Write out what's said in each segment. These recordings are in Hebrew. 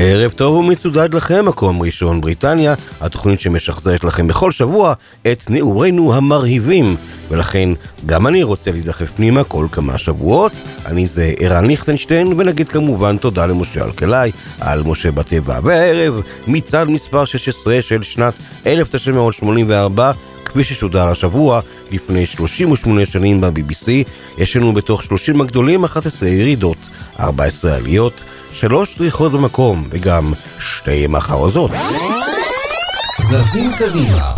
ערב טוב ומצודד לכם, מקום ראשון בריטניה, התוכנית שמשחזרת לכם בכל שבוע את נעורינו המרהיבים. ולכן גם אני רוצה להידחף פנימה כל כמה שבועות. אני זה ערן ליכטנשטיין, ונגיד כמובן תודה למשה אלקלעי על משה בטבע. והערב, מצעד מספר 16 של שנת 1984, כפי ששודר השבוע, לפני 38 שנים ב-BBC, יש לנו בתוך 30 הגדולים 11 ירידות, 14 עליות, שלוש דריכות במקום, וגם שתי מחרוזות. זזים קדימה.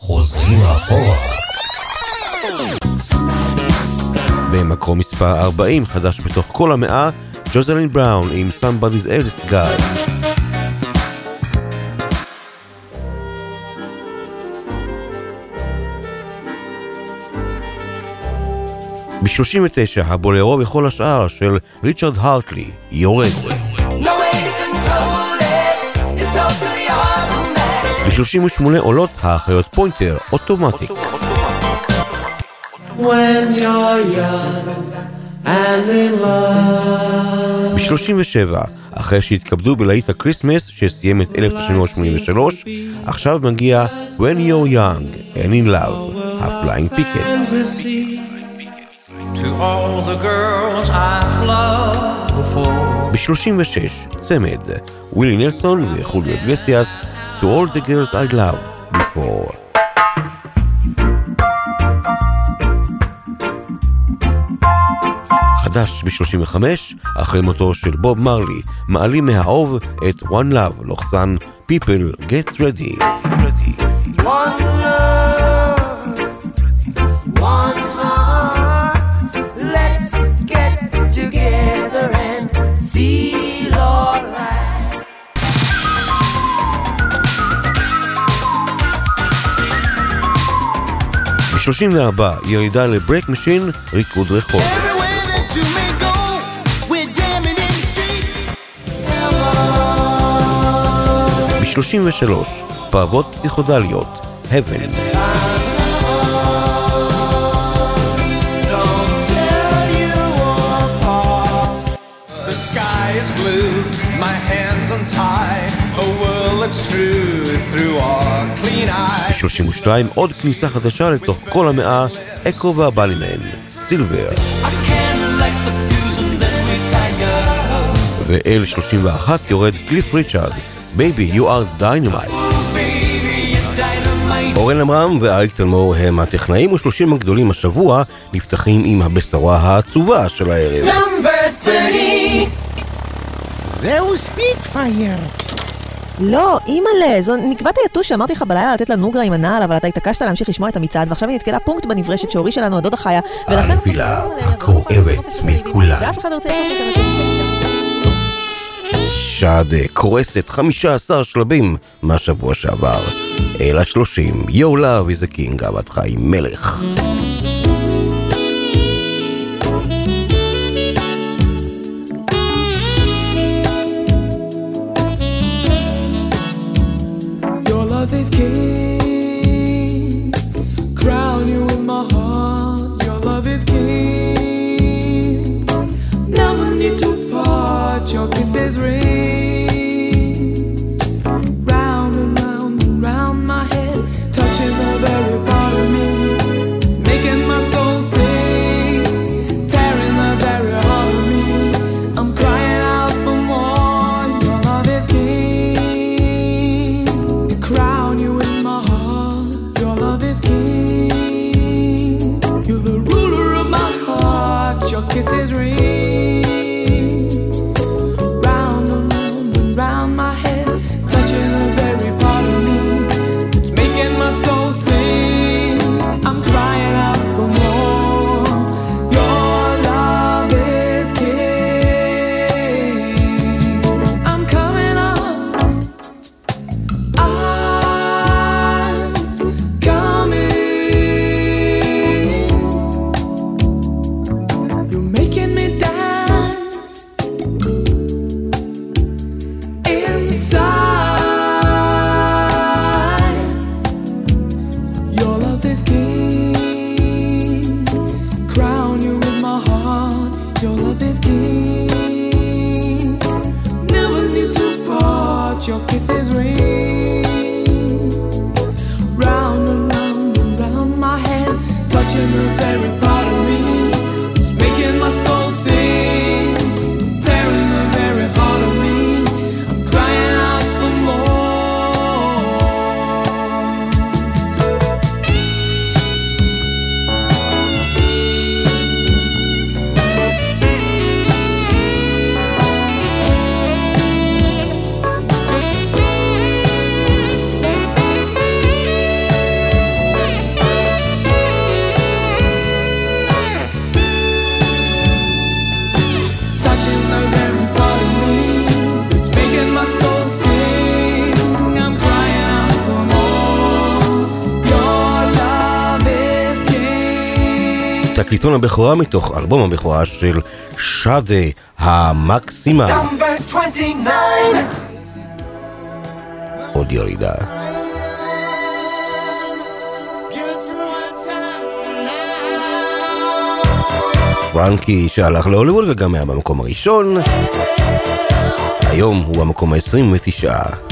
חוזרים אחורה. במקום מספר 40, חדש בתוך כל המאה, ג'וזלין בראון עם Somebody's Else Guy. ב-39 הבולרו בכל השאר של ריצ'רד הרטלי, יורד. ב-38 עולות האחיות פוינטר, Automatic. ב-37, אחרי שהתכבדו בלהיט ה Christmas שסיים את 1983, עכשיו מגיע When You're Young and in Love, ה-Flying Pickets. ב-36, צמד, ווילי נלסון וחוליו גלסיאס, To all the girls I loved before. חדש ב-35, אחרי מותו של בוב מרלי, מעלים מהאוב את One Love, לוחסן People Get Ready. One love, one ב-34, ירידה לברק משין, ריקוד רחוב. Everywhere that you may go, we're jamming in the street. ב-33, פרוות פסיכודליות, Heaven. Blue, my hands untied. A world that's true through our clean eyes. ב-32, עוד כניסה חדשה לתוך כל המאה, אקו והבלימן, סילבר. Tiger. וב-31 יורד קליף ריצ'ארד, Baby You are Dynamite. Dynamite. אורן עמרם ואריק תלמור הם הטכנאים ושלושים הגדולים השבוע, נפתחים עם הבשורה העצובה של הערב. Number 30. זהו ספיטפייר. לא, אימא'לה, זו נקבת היתוש שאמרתי לך בלילה לתת לנוגרה עם הנעל, אבל אתה התעקשת להמשיך לשמוע את המצעד, ועכשיו היא נתקלה פונקט בנברשת שהוריש שלנו הדודה חיה, ולכן... הנפילה הכואבת מכולן. ואף אחד לא רוצה. שאדה, קורסת 15 שלבים מהשבוע שעבר. אל השלושים, Your Love Is King, אהבת חיים מלך. הבכורה מתוך אלבום הבכורה של שאדה המקסימה. עוד ירידה. פרנקי שהלך להוליווד וגם היה במקום הראשון. היום הוא המקום ה-29.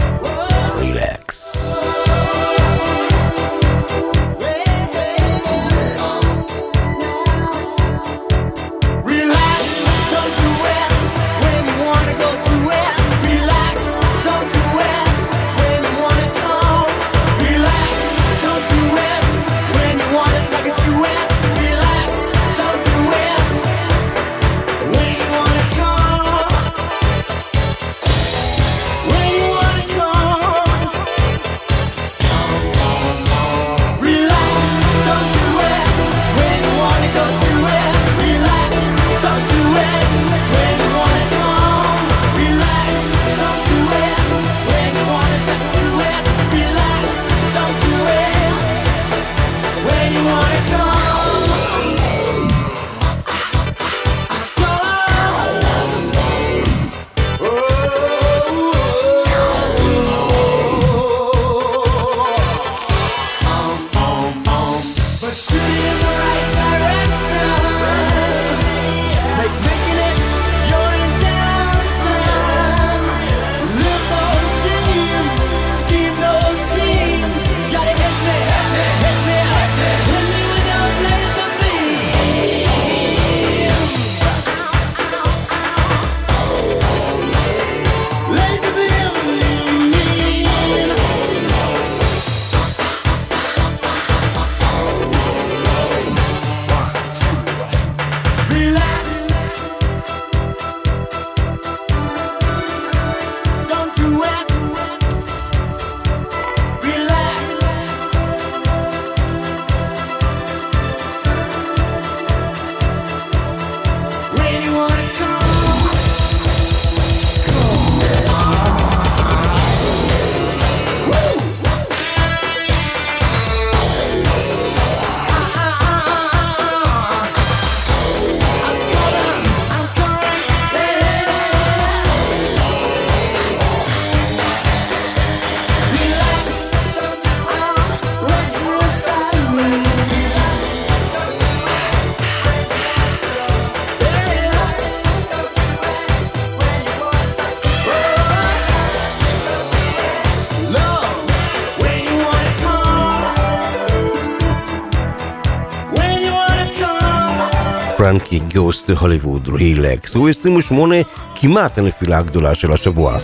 Goes to Hollywood Relax הוא 28 כמעט הנפילה הגדולה של השבוע.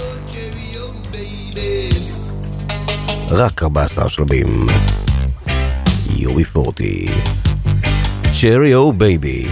רק 14 שלבים. UB40. Cherry Oh Baby.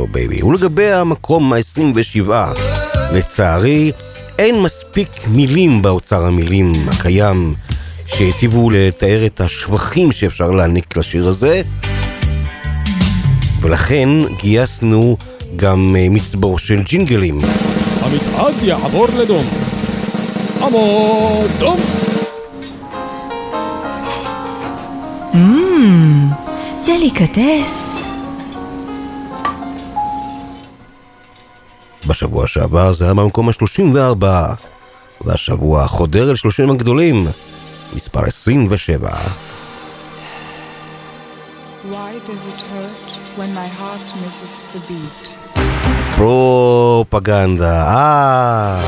רדיו baby. ולגבי המקום ה-27, לצערי, אין מספיק מילים באוצר המילים הקיים שהיטיבו לתאר את השבחים שאפשר להעניק לשיר הזה, ולכן גייסנו גם אה, מצבור של ג'ינגלים. המצעד יעבור לדום. עמוד דום! דליקטס. בשבוע שעבר זה היה במקום ה-34, והשבוע חודר אל 30 הגדולים, מספר 27. פרופגנדה, אה,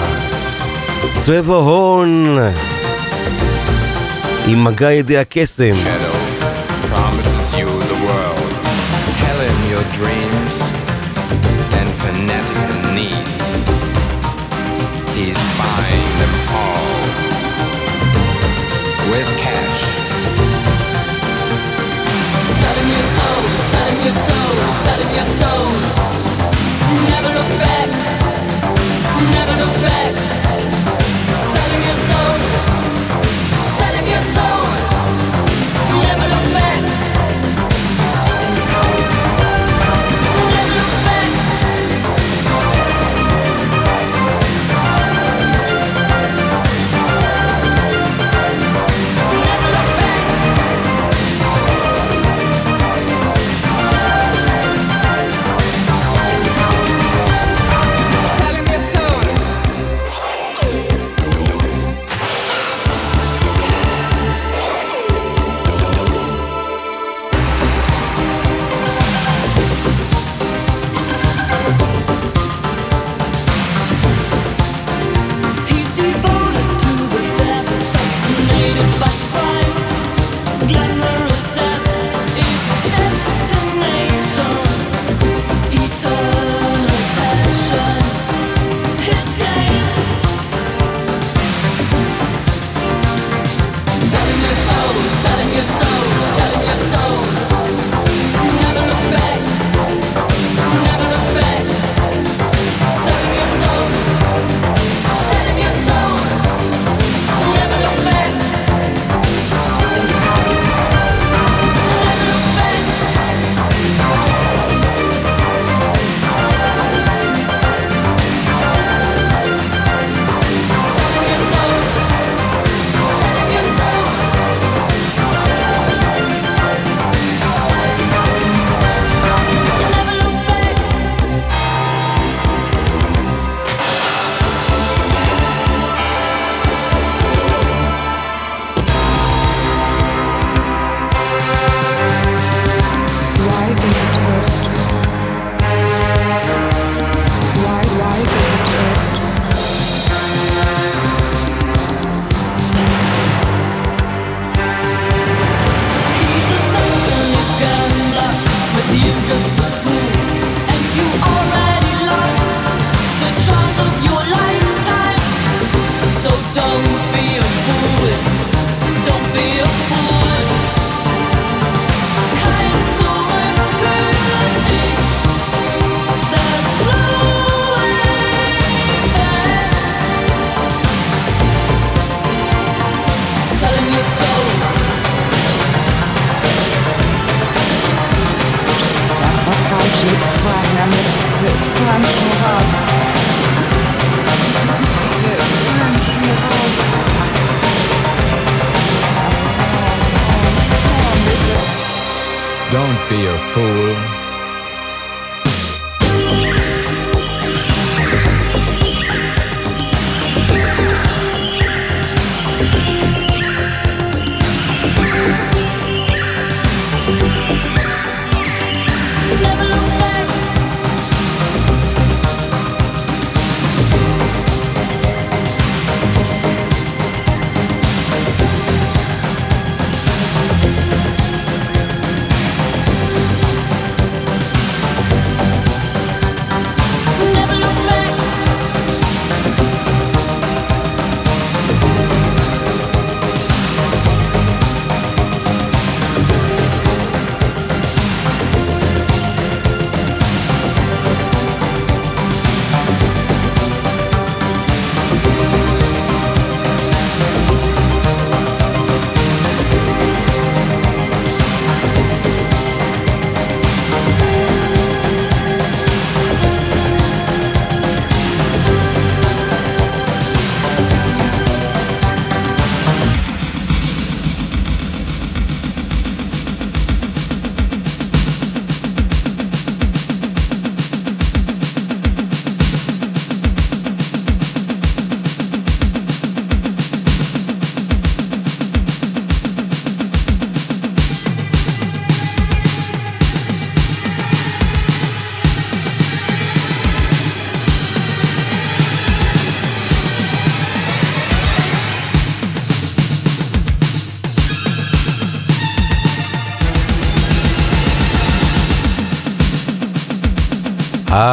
צבע הון עם מגע ידי הקסם. promises you the world. with cash. Selling your soul, selling your soul, selling your soul. Never look back.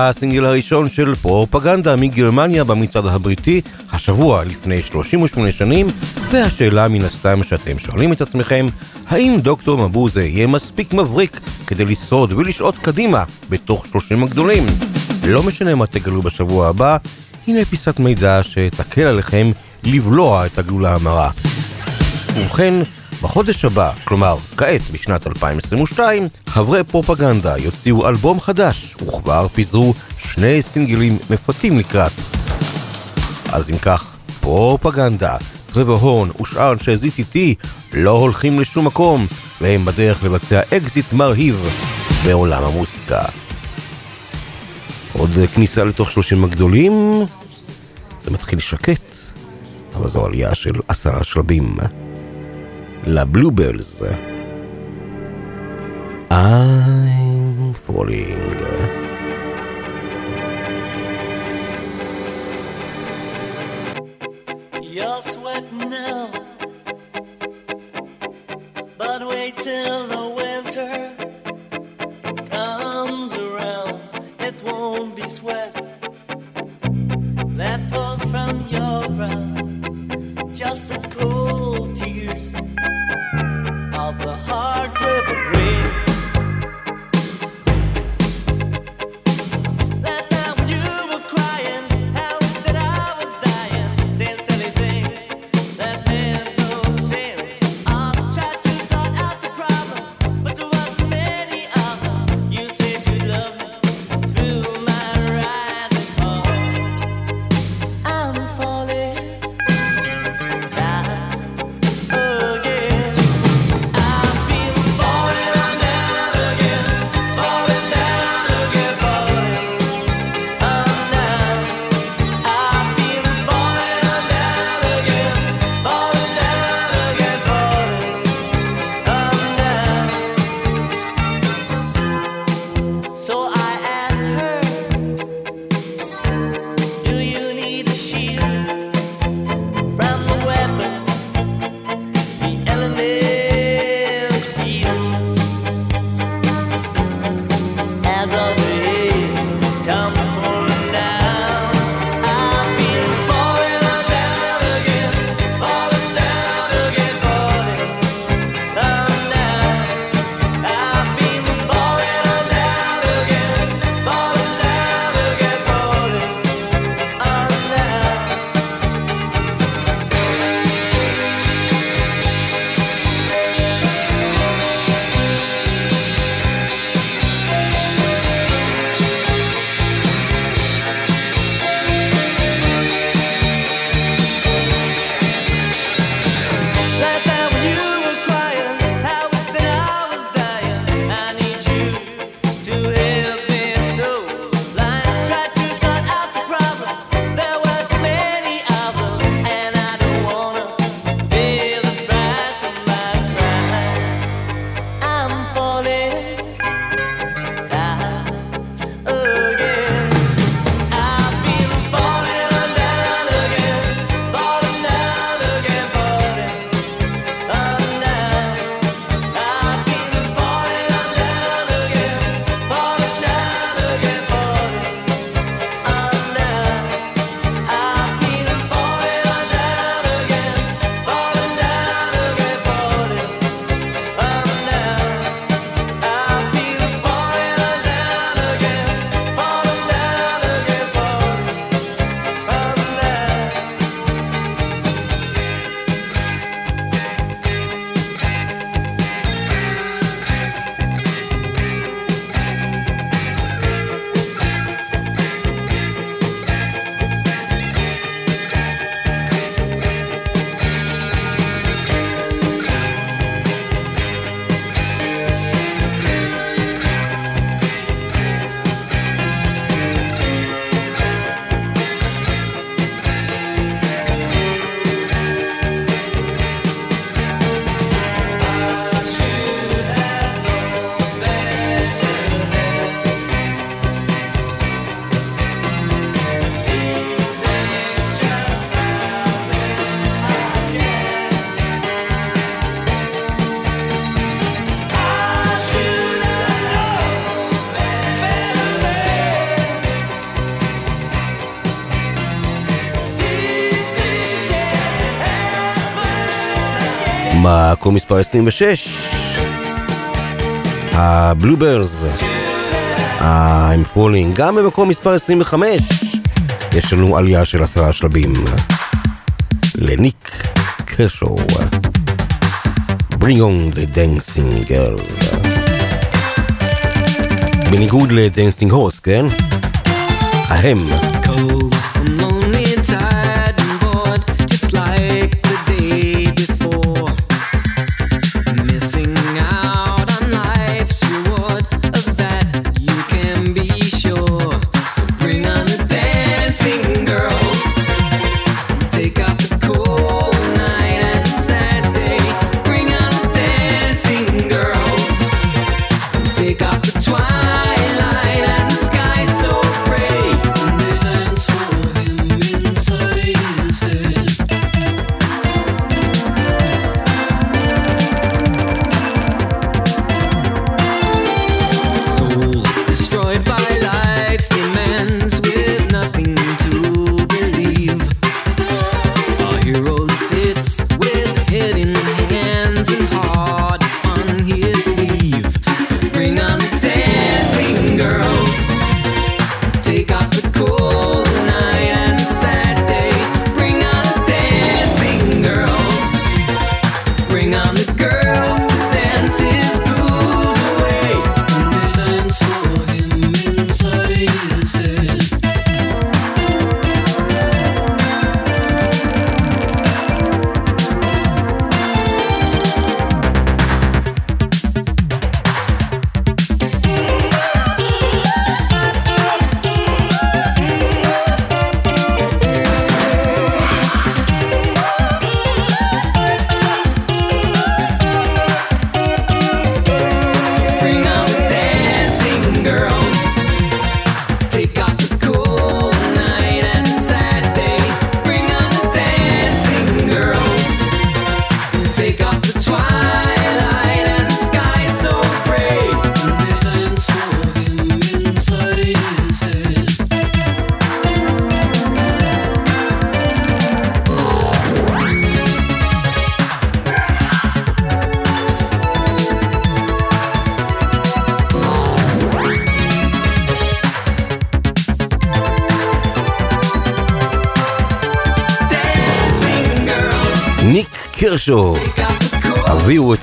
הסינגל הראשון של פרופגנדה מגרמניה במצעד הבריטי, השבוע לפני 38 שנים, והשאלה מן הסתם שאתם שואלים את עצמכם, האם דוקטור מבוזה יהיה מספיק מבריק כדי לשרוד ולשעוט קדימה בתוך 30 הגדולים? לא משנה מה תגלו בשבוע הבא, הנה פיסת מידע שתקל עליכם לבלוע את הגלולה המרה. ובכן, בחודש הבא, כלומר כעת בשנת 2022, חברי פרופגנדה יוציאו אלבום חדש, וכבר פיזרו שני סינגלים מפתים לקראת. אז אם כך, פרופגנדה, טרוור הורן ושאר אנשי ZTT לא הולכים לשום מקום, והם בדרך לבצע אקזיט מרהיב בעולם המוסיקה. עוד כניסה לתוך 30 הגדולים, זה מתחיל שקט, אבל זו עלייה של עשרה שלבים. ל Bluebells. I'm falling. מקום מספר 26, ה Bluebells, אה, I'm Falling, גם במקום מספר 25, יש לנו עלייה של עשרה שלבים לניק קרשו. Bring on the dancing girls. בניגוד ל Dancing Horses, כן? ההם. Cold.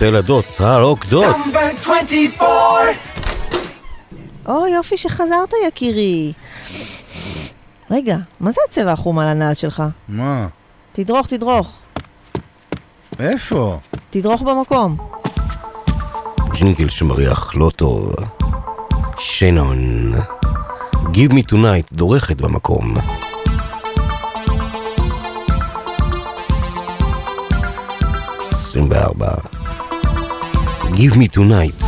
הילדות, הרוקדות. או, יופי שחזרת, יקירי. רגע, מה זה הצבע החום על הנעל שלך? מה? תדרוך, תדרוך. איפה? תדרוך במקום. ג'ינגל שמריח לא טוב. שנון. Give me tonight דורכת במקום. עשרים וארבע. Give Me Tonight.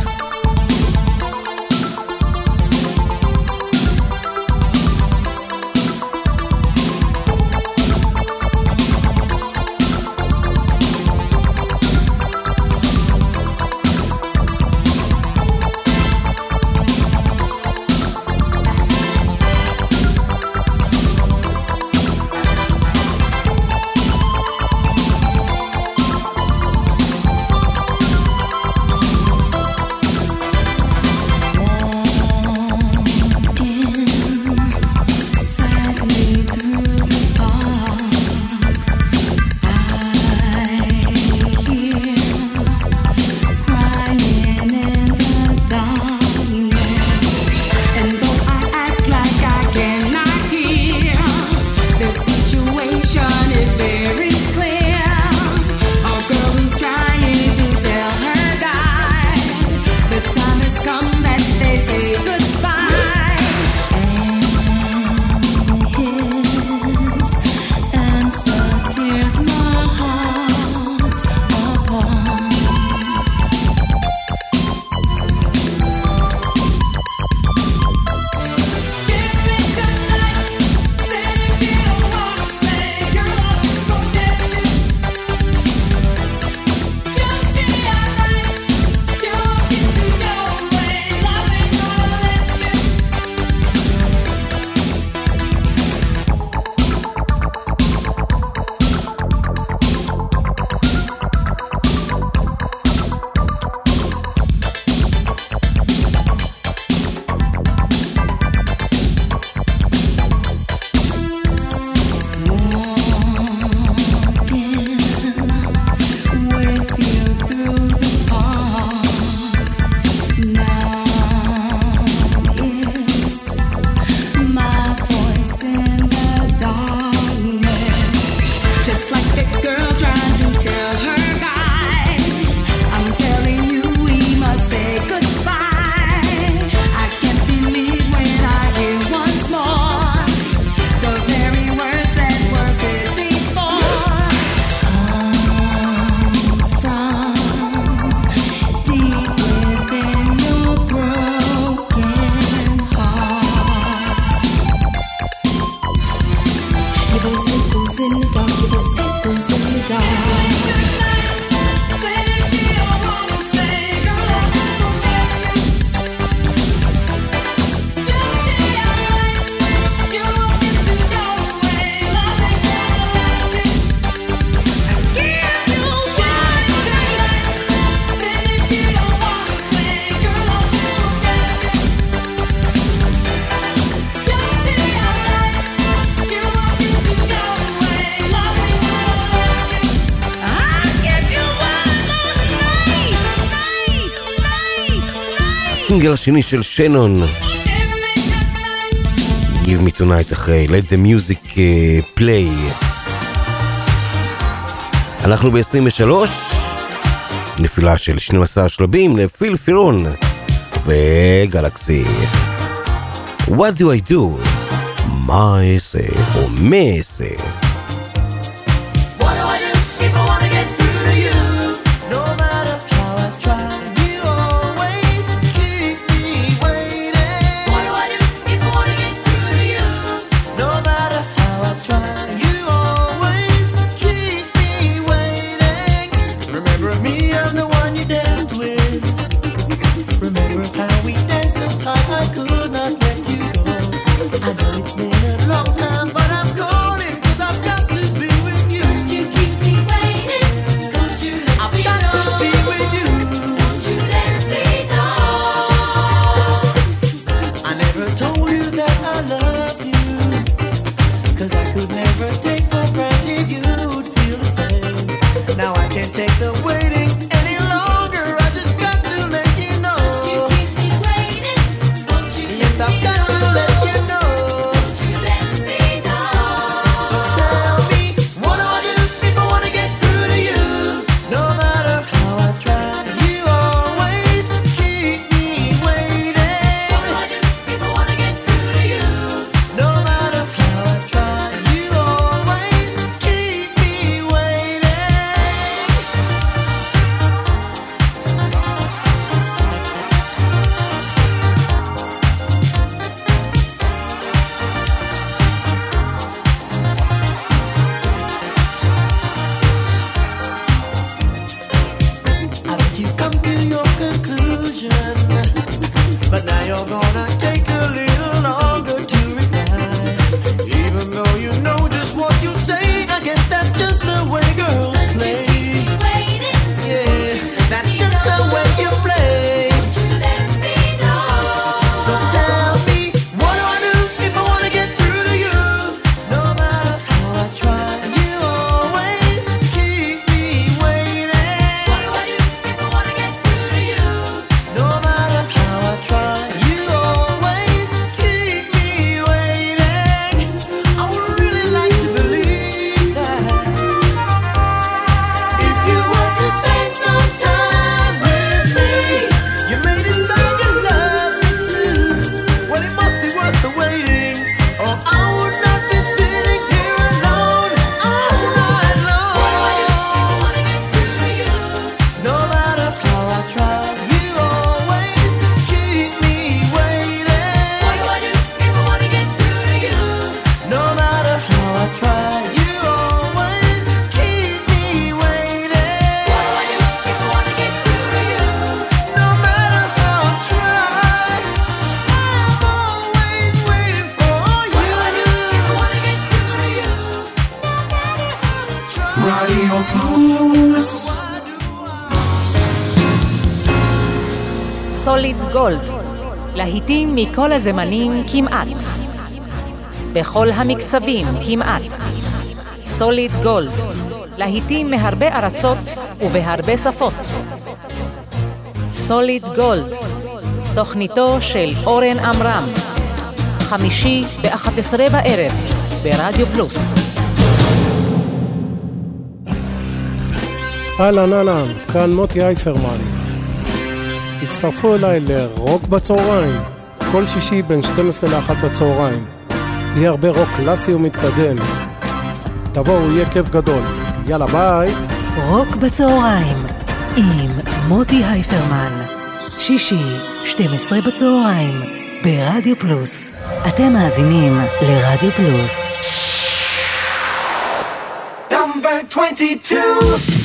הסינגל השני של שנון. Give me tonight אחרי Let the music uh, play. אנחנו ב-23, נפילה של 12 שלבים לפיל פירון וגלקסי. What do I do? מה אעשה או מה אעשה? וזמנים כמעט. בכל המקצבים כמעט. סוליד גולד, להיטים מהרבה ארצות ובהרבה שפות. סוליד גולד, תוכניתו של אורן עמרם, חמישי ב-11 בערב, ברדיו פלוס. אהלן אהלן, כאן מוטי אייפרמן. הצטרפו אליי לרוק בצהריים. כל שישי בין 12 ל-1 בצהריים. יהיה הרבה רוק קלאסי ומתקדם. תבואו, יהיה כיף גדול. יאללה, ביי. רוק בצהריים עם מוטי הייפרמן. שישי, 12 בצהריים, ברדיו פלוס. אתם מאזינים לרדיו פלוס. 22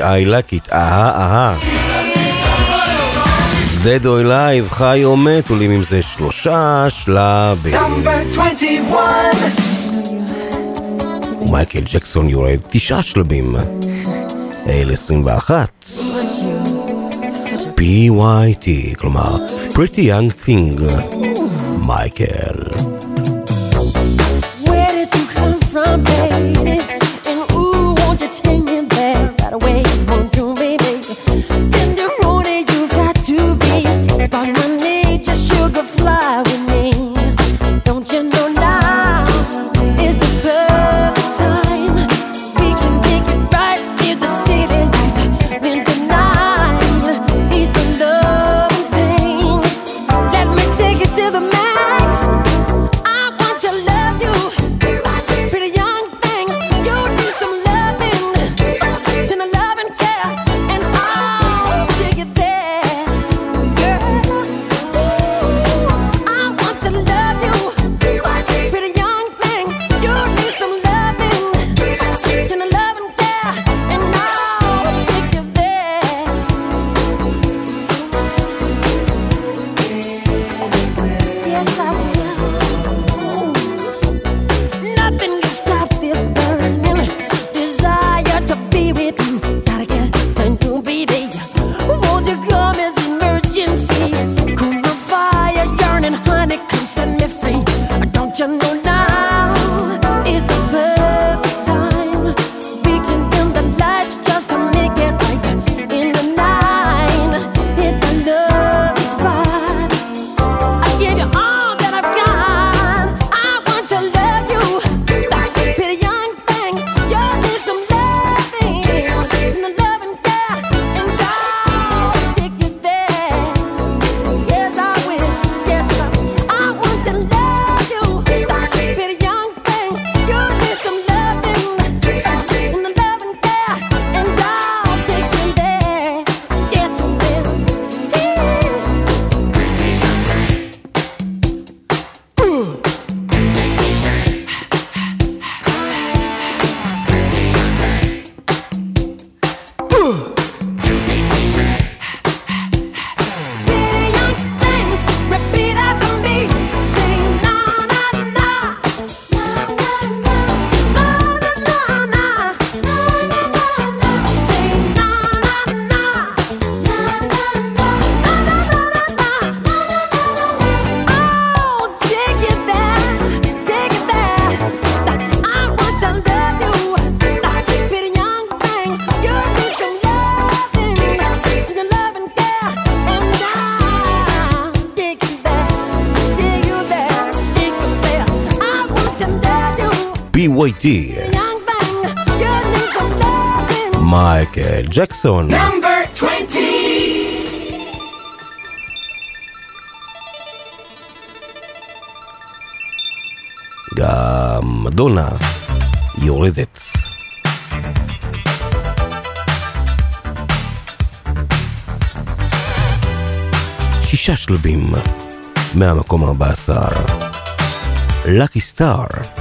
I like it, אהה אהה. Dead or Alive, חי או מת, עולים עם זה שלושה שלבים. ומייקל ג'קסון יורד תשעה שלבים. אל 21. PYT, כלומר, Pretty Young Thing, מייקל. Where did you come from, baby? KYT. מייקל ג'קסון. גם מדונה יורדת. שישה שלבים מהמקום ה-14. Lucky Star.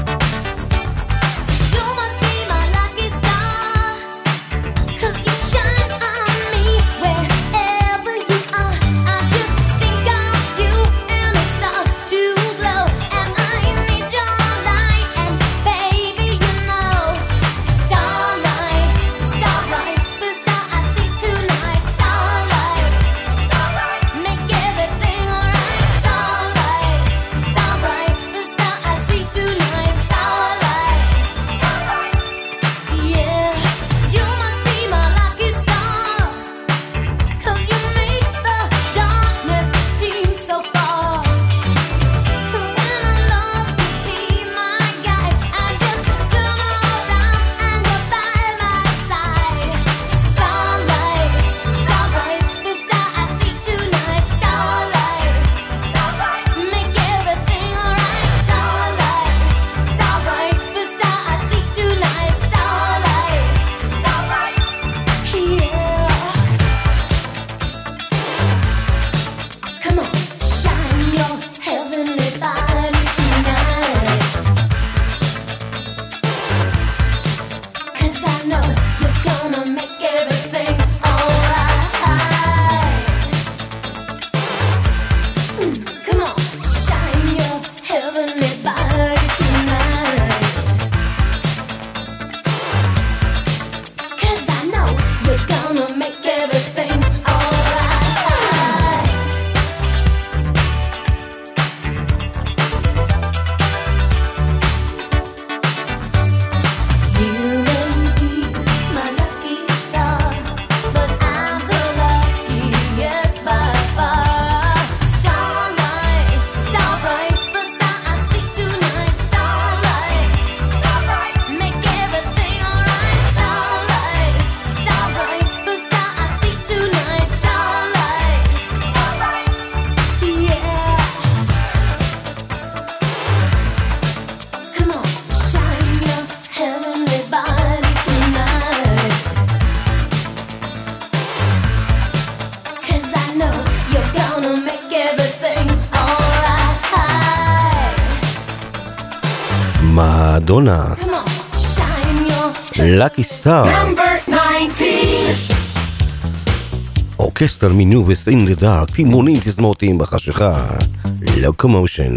אורקסטר מניובס אין דה דארק, טימונים, תזמורתיים בחשיכה, לוקומושן.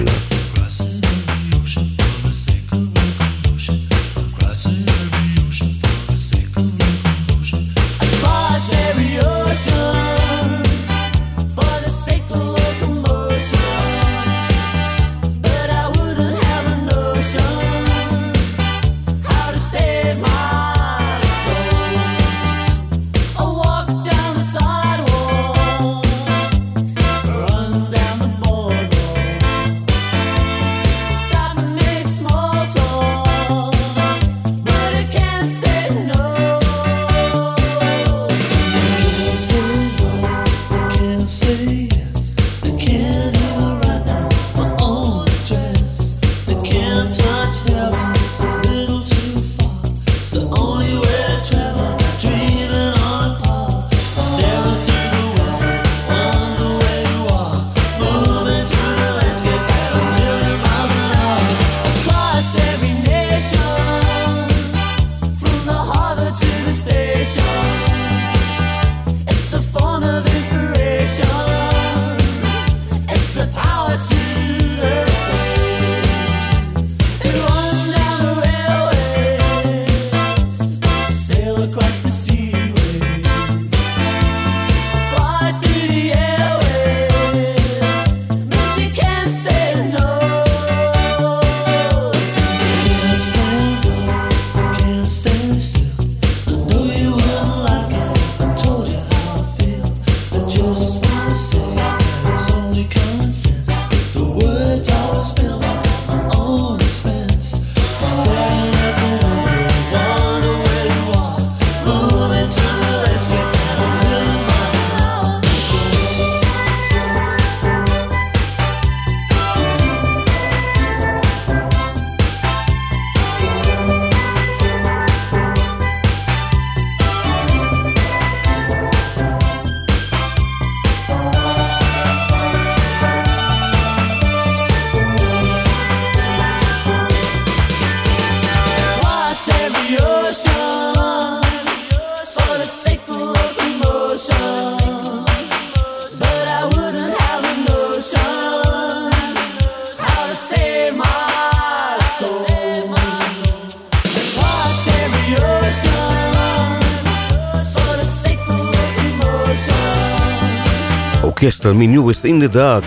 Orchestral Manoeuvres in the Dark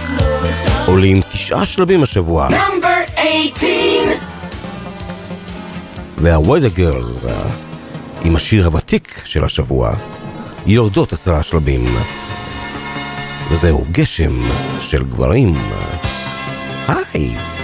עולים תשעה שלבים השבוע. Number 18 וה Weather Girls עם השיר הוותיק של השבוע יורדות עשרה שלבים. וזהו גשם של גברים. היי!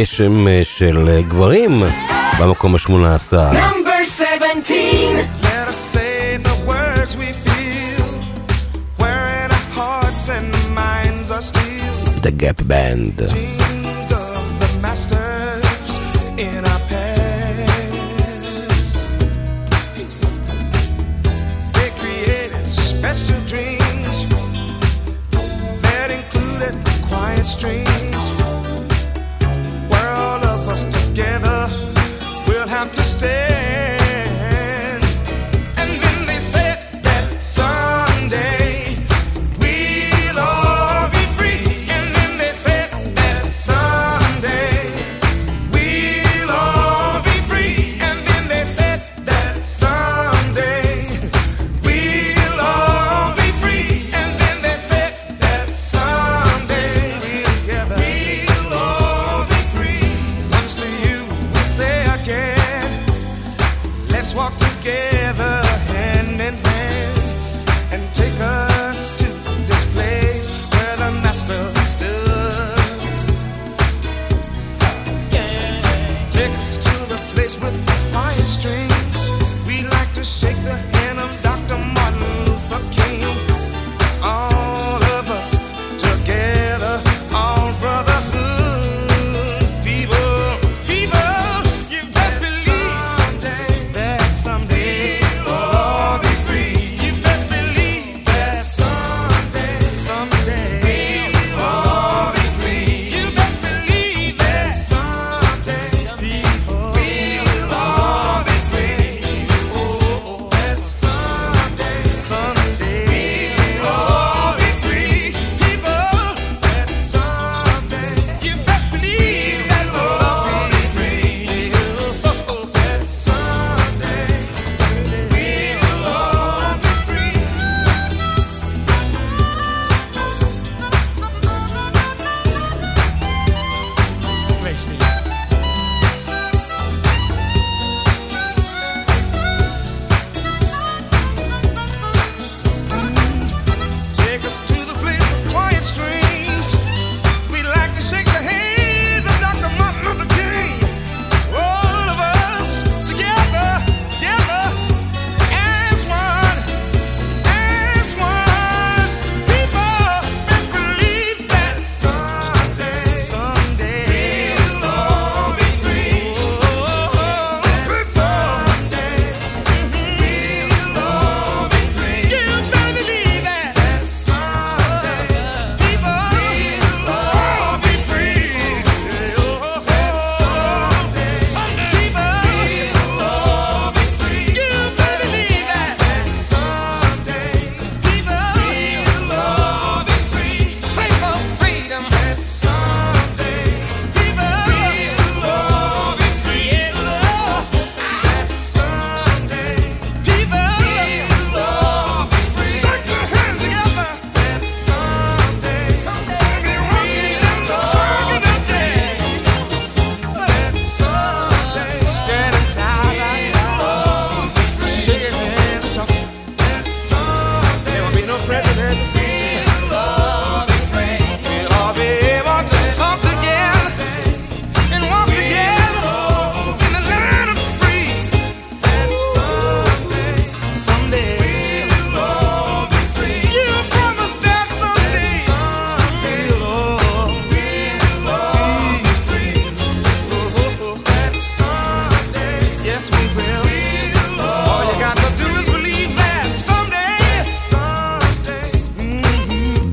גשם של גברים במקום ה-18. The Gap Band. Jeans of the master. stay.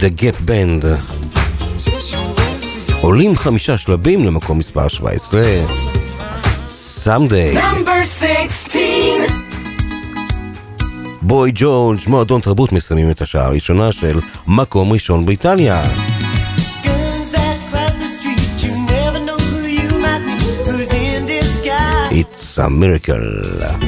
The Gap Band. עולים חמישה שלבים למקום מספר 17. סאמדיי. בוי ג'ורג', מועדון תרבות מסיימים את השעה הראשונה של מקום ראשון באיטליה. It's a miracle.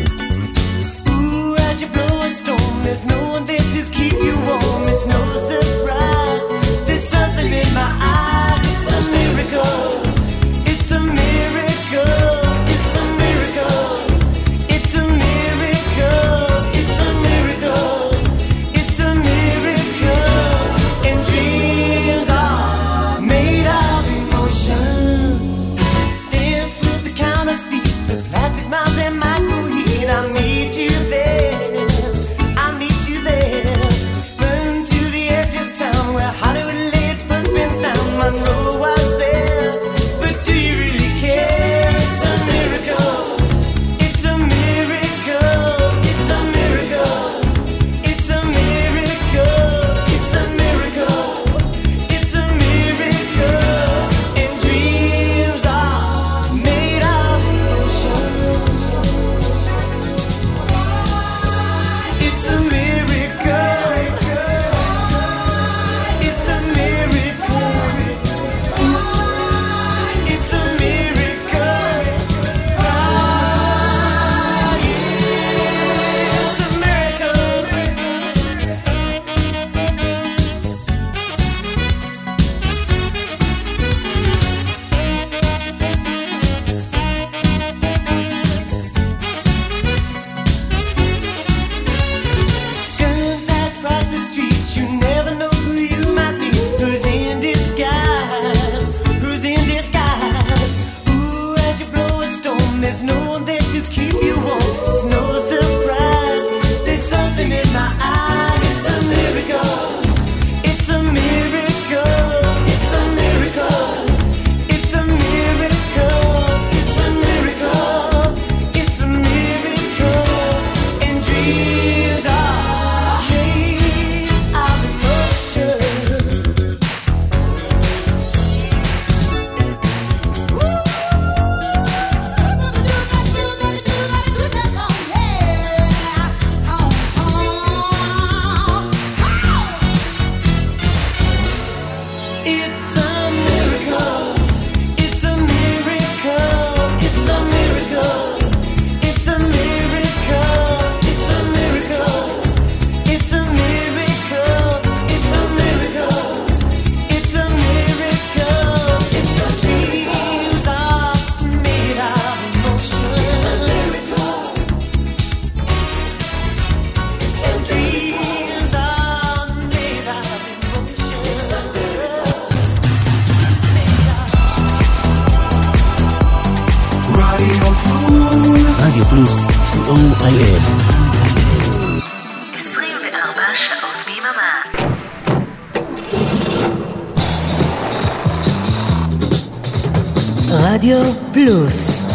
רדיו פלוס.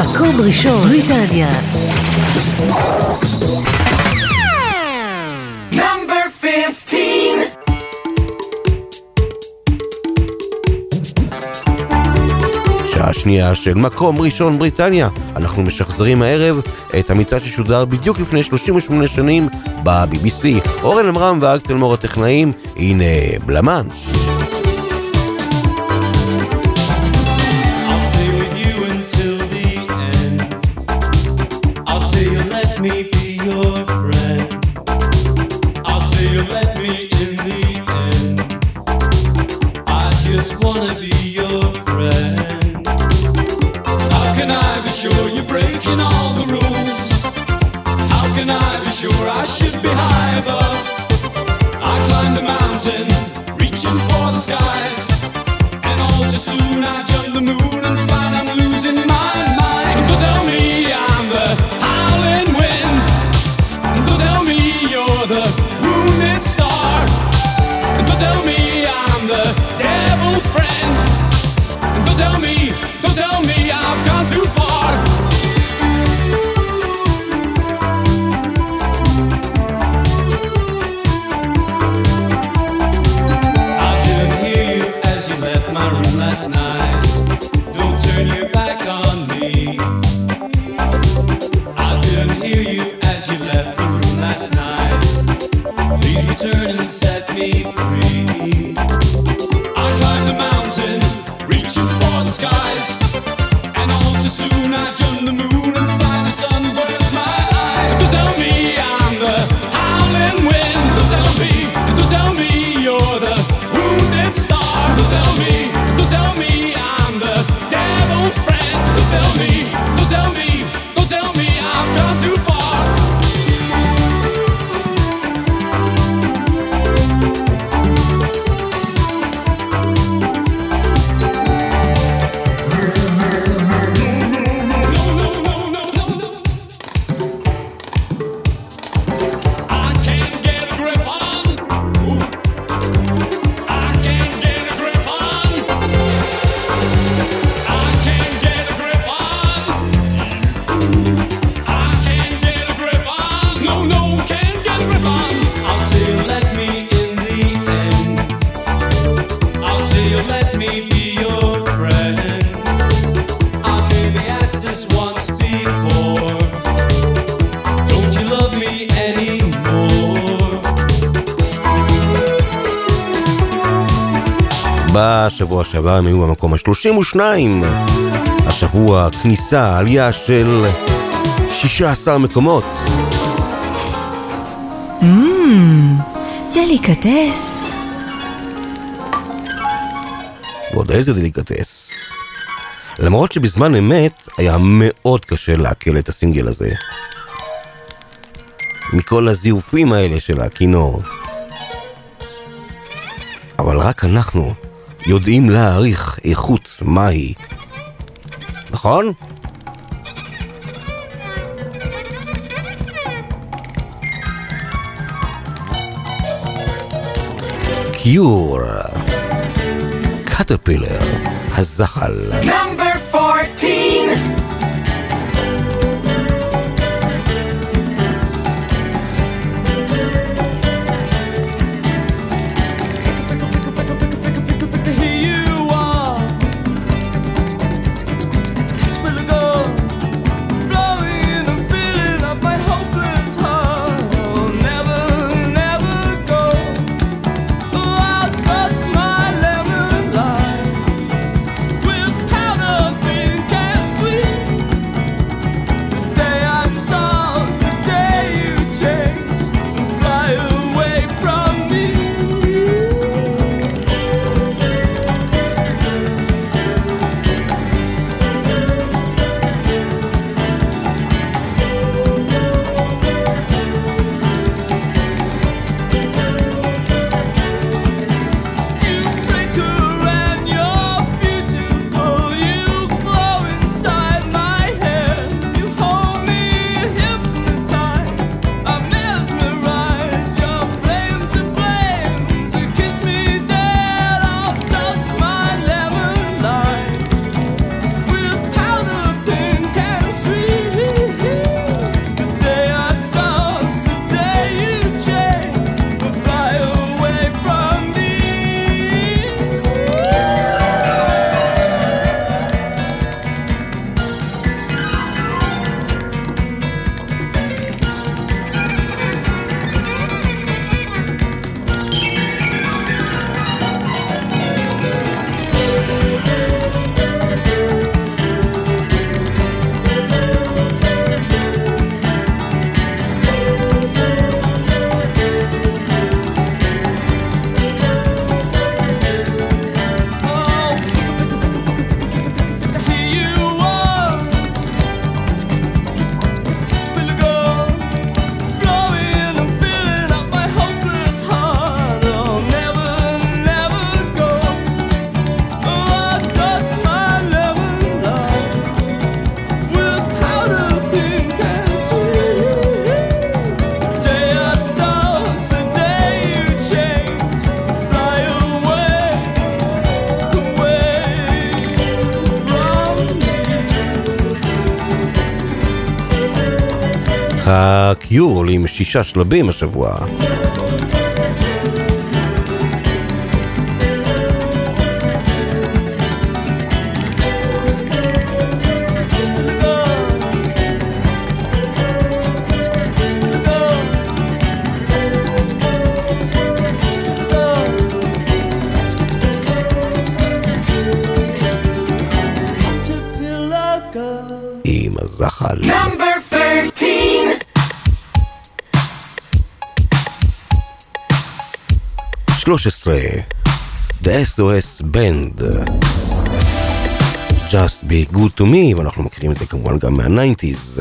מקום ראשון, בריטניה. שעה שנייה של מקום ראשון בריטניה. אנחנו משחזרים הערב את המצעד ששודר בדיוק לפני 38 שנים ב-BBC. אורן עמרם ואלק תלמור הטכנאים, הנה בלמאנש. במקום ה-32. השבוע כניסה, עלייה של 16 מקומות. Mm, דליקטס. ועוד איזה דליקטס. למרות שבזמן אמת היה מאוד קשה לעכל את הסינגל הזה. מכל הזיופים האלה של הכינור. אבל רק אנחנו יודעים להעריך איכות מהי. נכון? קיור, קטרפילר, הזחל. Number קיור עולים שישה שלבים השבוע. The SOS Band. Just be good to me, ואנחנו מכירים את זה כמובן גם מהניינטיז.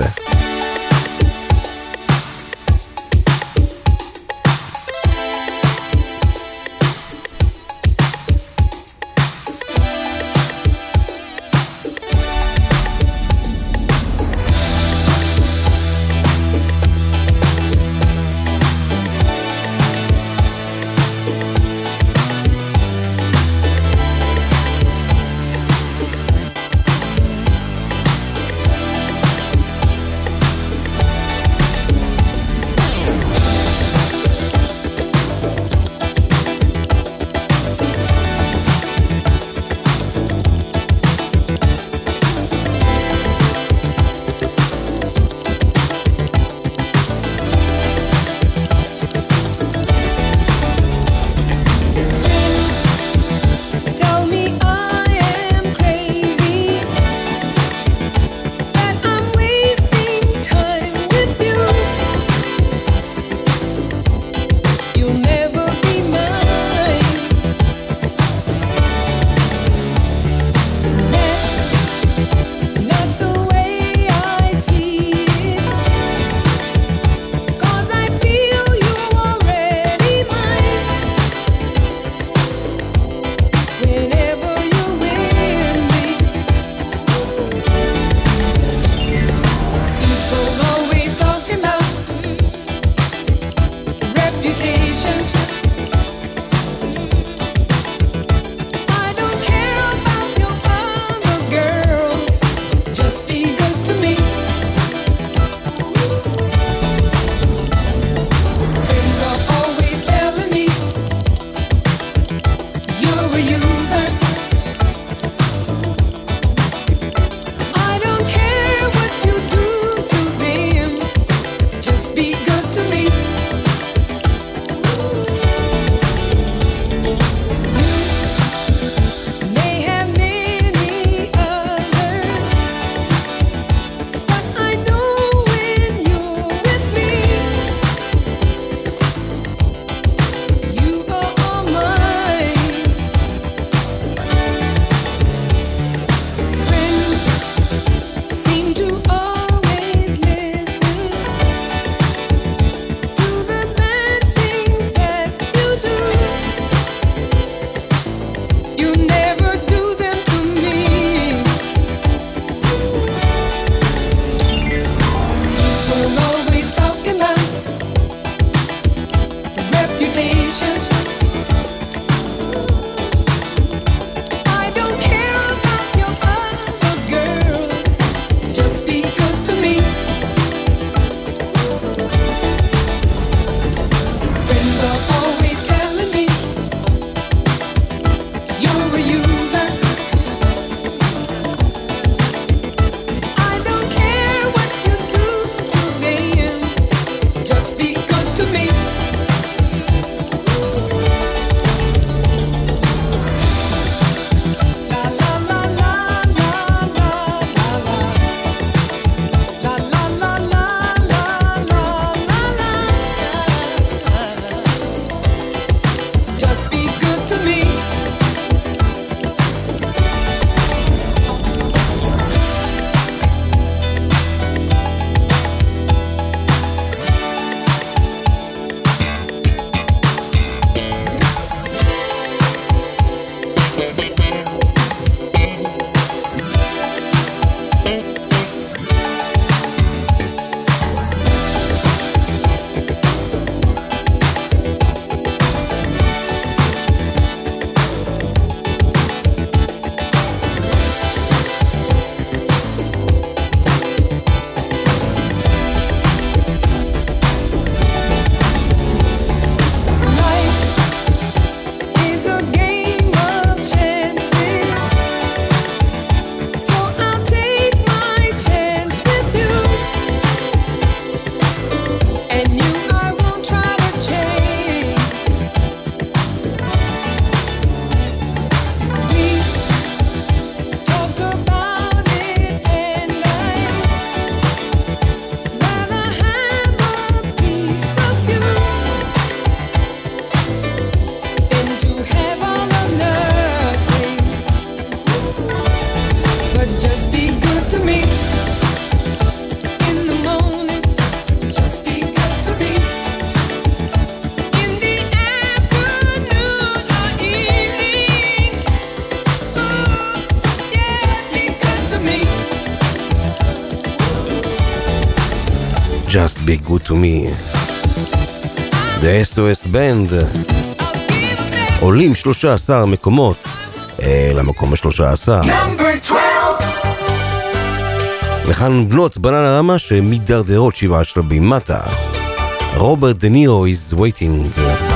13 מקומות אל המקום ה-13. וכאן בנות בננה רמה שמידרדרות שבעה שלבים מטה. רוברט דה ניאו is waiting.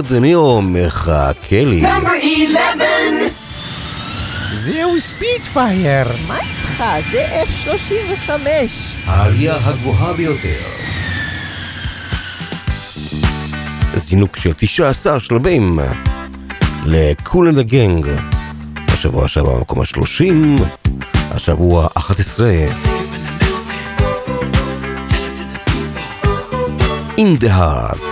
רוברט דנירו מחכה לי. זהו ספיטפייר! מה איתך? זה F-35! העלייה הגבוהה ביותר. זינוק של 19 שלבים ל Kool and the Gang. השבוע שעבר במקום ה-30, השבוע 11. In the heart.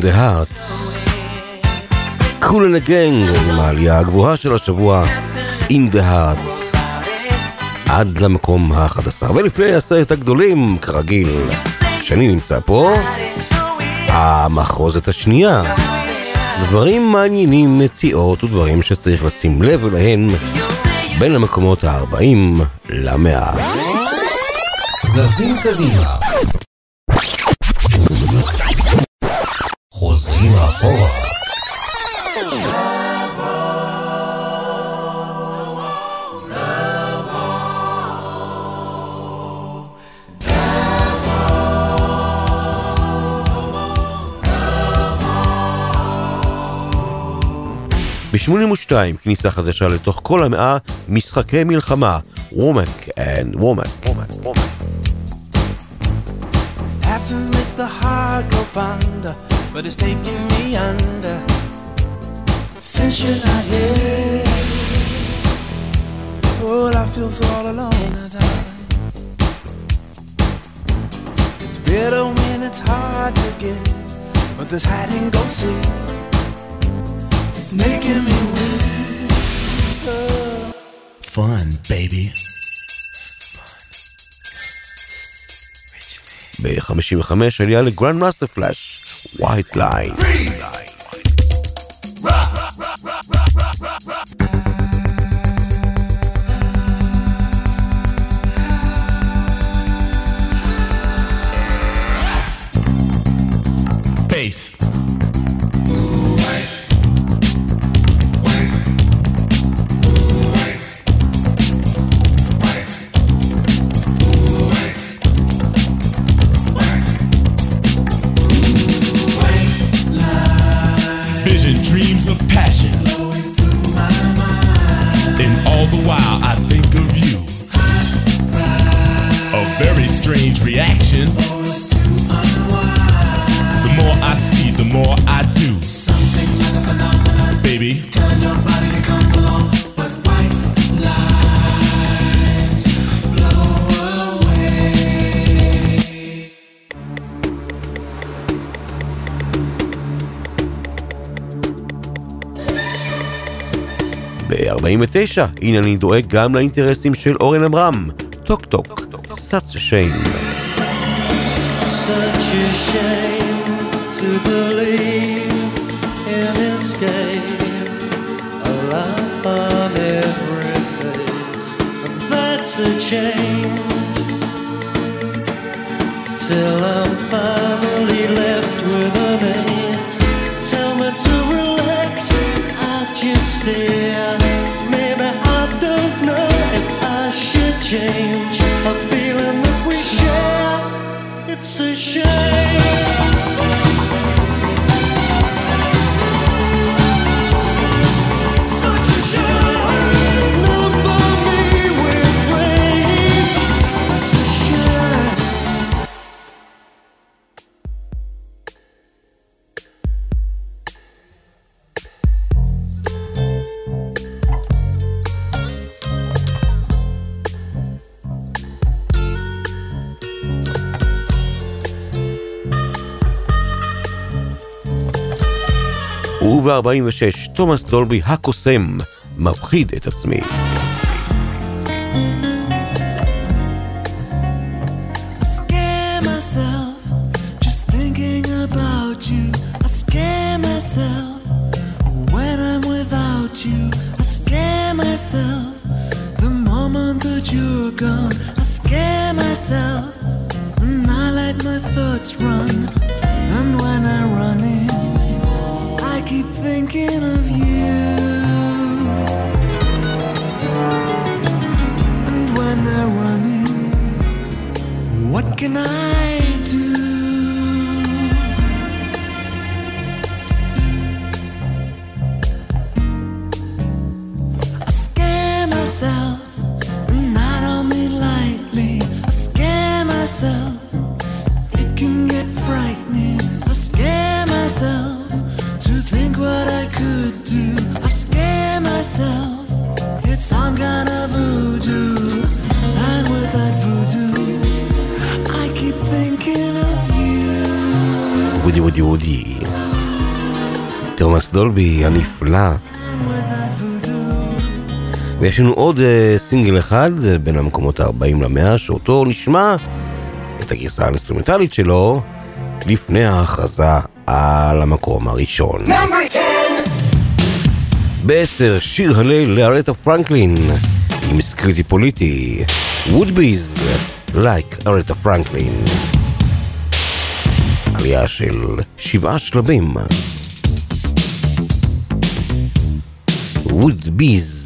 The Heart. קול and הגנג עם העלייה הגבוהה של השבוע, In the Heart. עד למקום ה-11. ולפני הסרט הגדולים, כרגיל, שאני נמצא פה, המחרוזת השנייה. דברים מעניינים, מציאות ודברים שצריך לשים לב אליהם בין המקומות ה-40 למאה. זזים קדימה. חוזרים אחורה. ב-82 כניסה חדשה לתוך כל המאה, משחקי מלחמה, וומק and וומק. To make the heart go fonder, but it's taking me under. Since you're not here, oh, I feel so all alone at times. It's bitter when it's hard to get, but this hide and go seek is making me weak. Oh. Fun, baby. ב-55 עלייה לגרנד מאסטר פלאש, White Light. ב-49, הנה אני דואג גם לאינטרסים של אורן עמרם. טוק טוק, such a shame. Such a shame to believe in escape. A laugh on every face, and that's a change. Till I'm finally left with an eight. Tell me to relax, I just stare. Change. A feeling that we share. It's a shame. וב-46, תומאס דולבי הקוסם, מפחיד את עצמי. דולבי הנפלא. ויש לנו עוד אה, סינגל אחד, בין המקומות ה-40 ל-100, שאותו נשמע את הגרסה האינסטרומנטלית שלו לפני ההכרזה על המקום הראשון. בעשר, שיר הלל לאריתה פרנקלין, עם Scritti Politti, Wood Beez, like אריתה פרנקלין. עלייה של שבעה שלבים. With bees.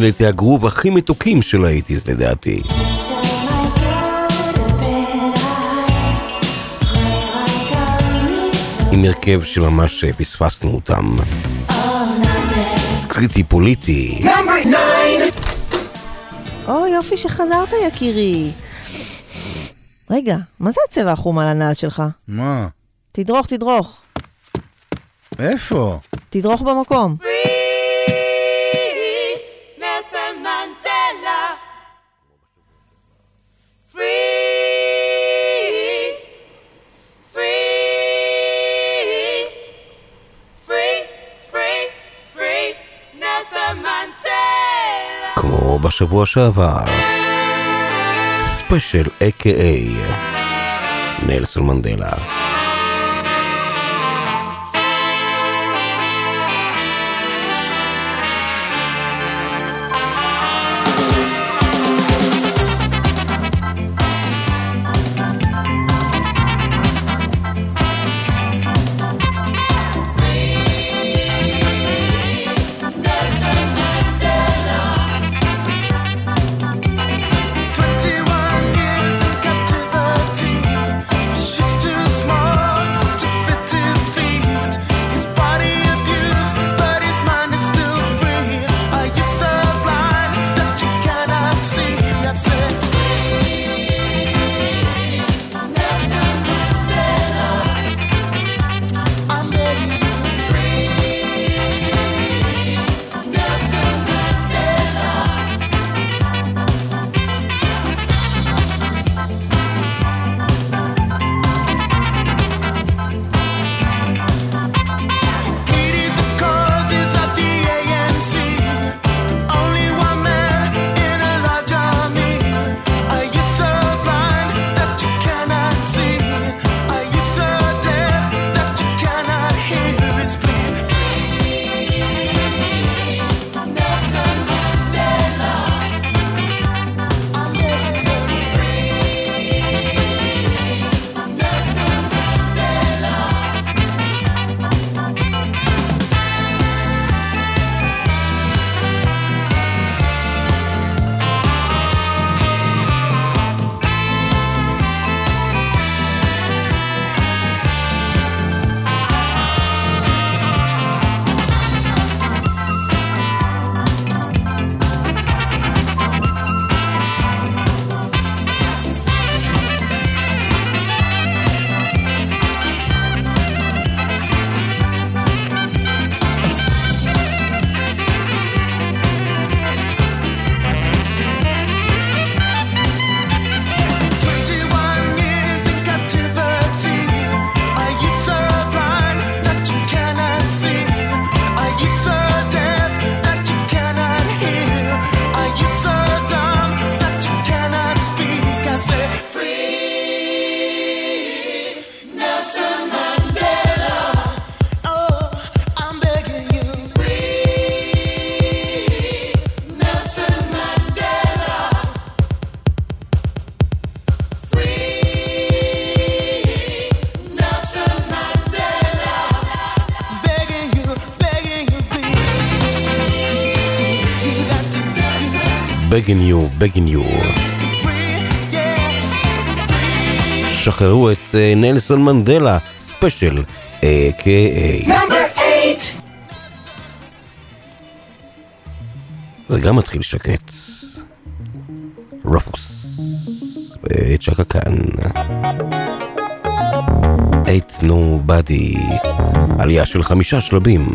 מילט הגרוב הכי מתוקים של האיטיז לדעתי. עם הרכב שממש אה, פספסנו אותם. קריטי פוליטי. או יופי שחזרת יקירי. רגע, מה זה הצבע החום על הנעל שלך? מה? תדרוך, תדרוך. איפה? תדרוך במקום. בשבוע שעבר. ספיישל A.K.A. נלסון מנדלה. בגין יו, בגין יו. שחררו את אה, נלסון מנדלה, ספיישל, אה, A.K.A. זה גם מתחיל שקט. רפוס. אה, צ'קה כאן. אייט נו באדי. עלייה של חמישה שלבים.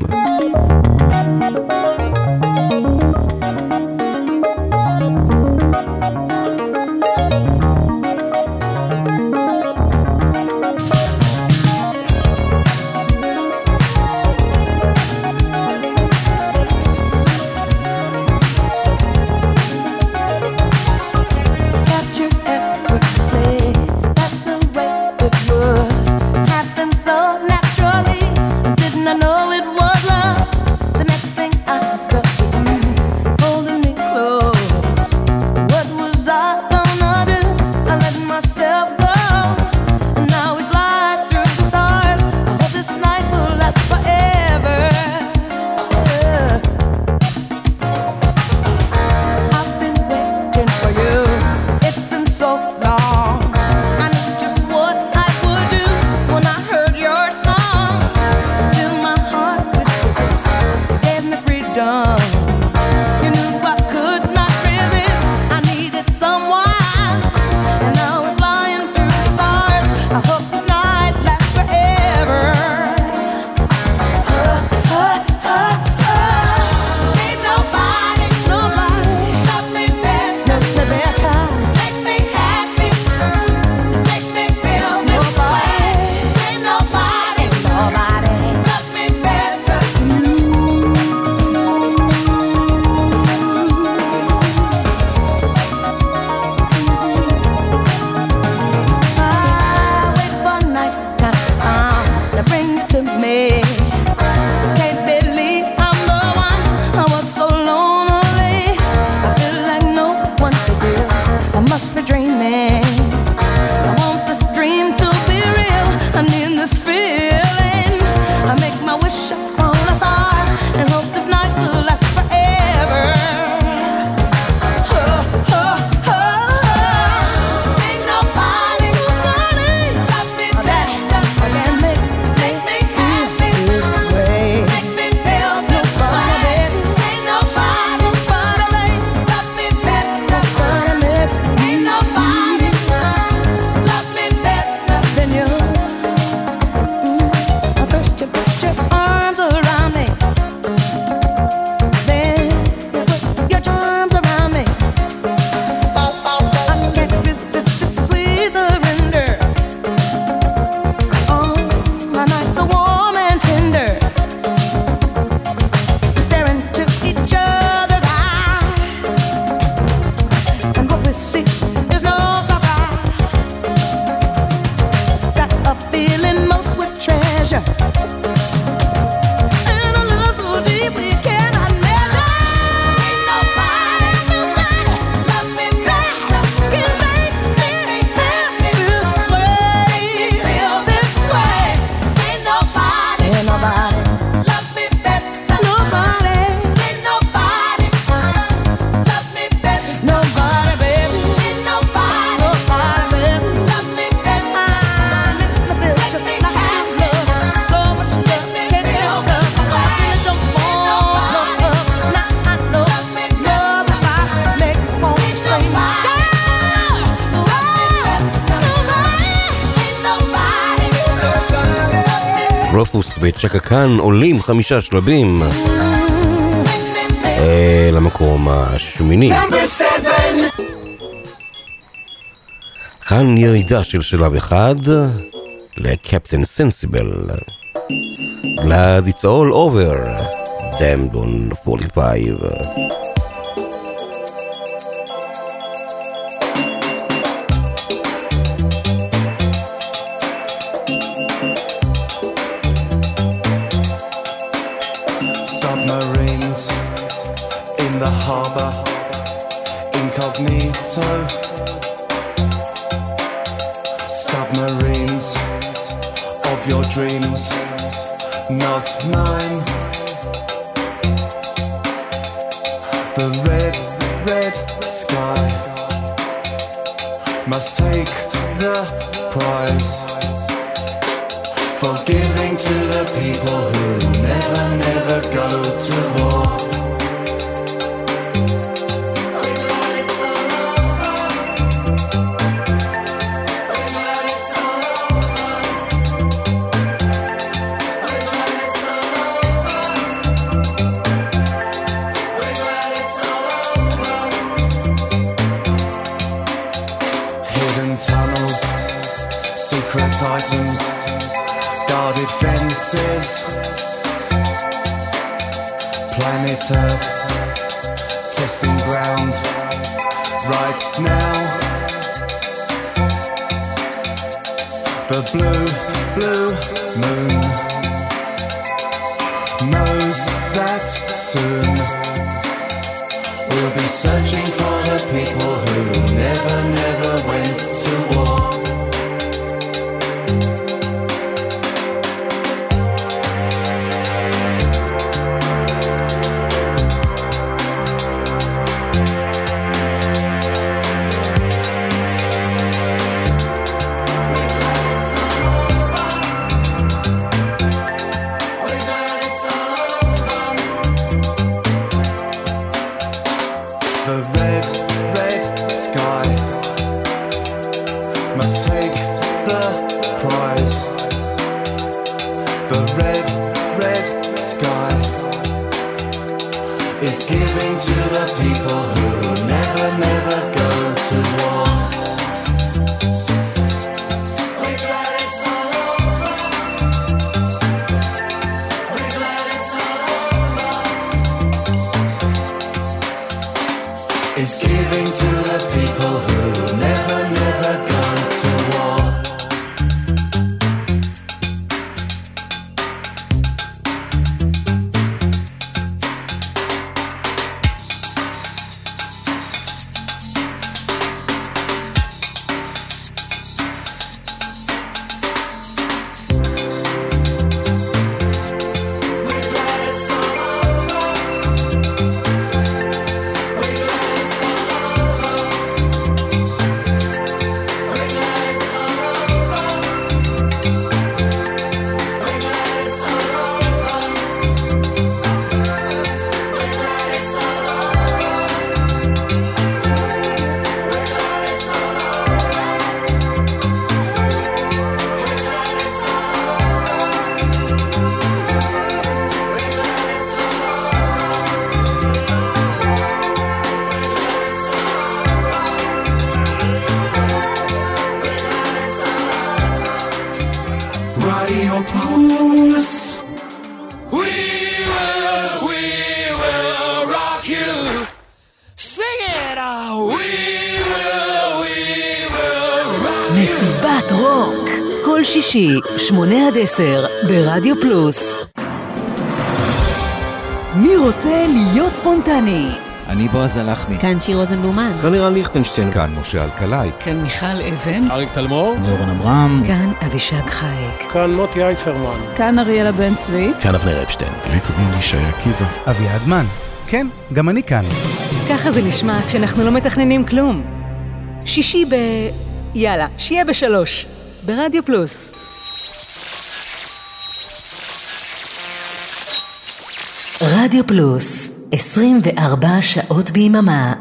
את שקקן עולים חמישה שלבים אה, אל המקום השמיני. כאן ירידה של שלב אחד לקפטן סנסיבל. Glad it's all over. Damned on 45. This is planet Earth testing ground right now. The blue, blue moon knows that soon we'll be searching for the people who never, never went to war. אני בועז הלחמי. כאן שיר רוזנבלומן. כאן נירן ליכטנשטיין. כאן משה אלקלעי. כאן מיכל אבן. אריק תלמור. נורן עמרם. כאן אבישג חייק. כאן מוטי אייפרמן. כאן אריאלה בן צבי. כאן אבנר אפשטיין. בלי קוראים ישי עקיבא. אביעד מן. כן, גם אני כאן. ככה זה נשמע כשאנחנו לא מתכננים כלום. שישי ב... יאללה, שיהיה בשלוש. ברדיו פלוס. רדיו פלוס 24 שעות ביממה.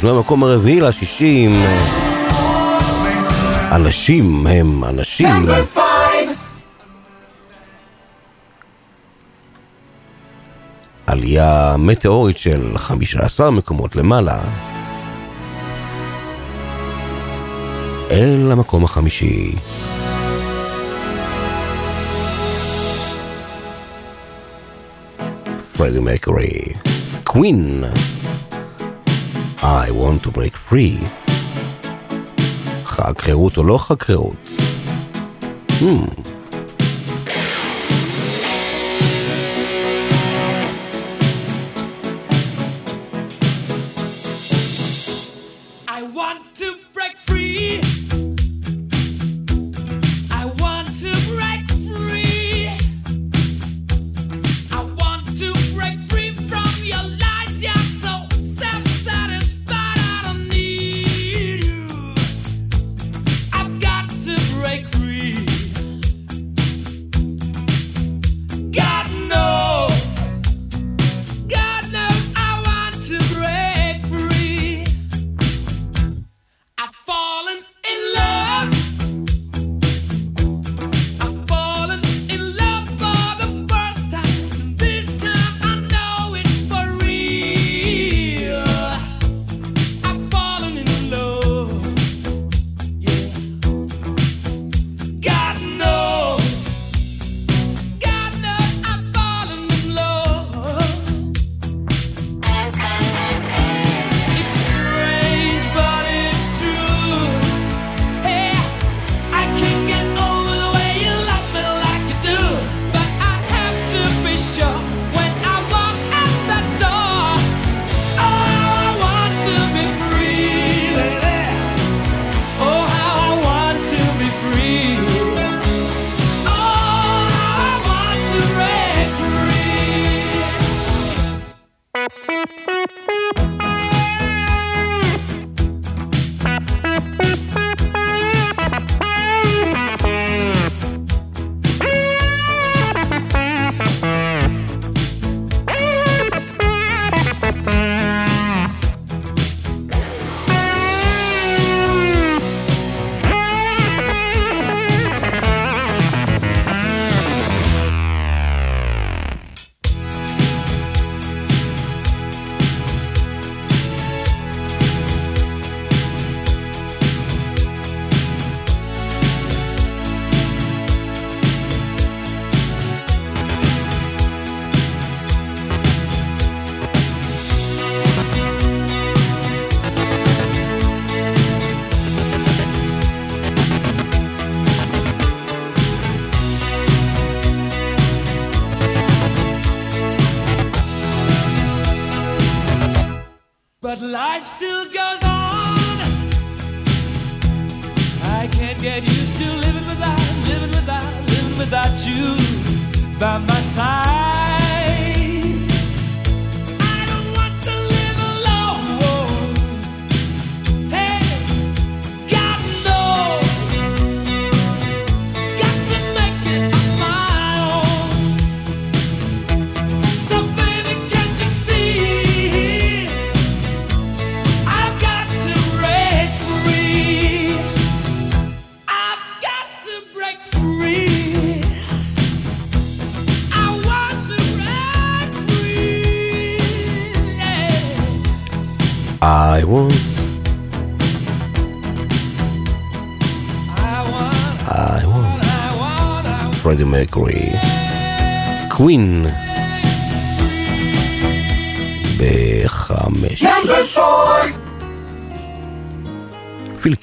המצטיינות, מהמקום הרביעי לשישים. אנשים הם אנשים. עלייה מטאורית של 15 מקומות למעלה. אל המקום החמישי. פרדי מקרי, קווין. I want to break free. חג חירות או לא חג חירות? Hmm.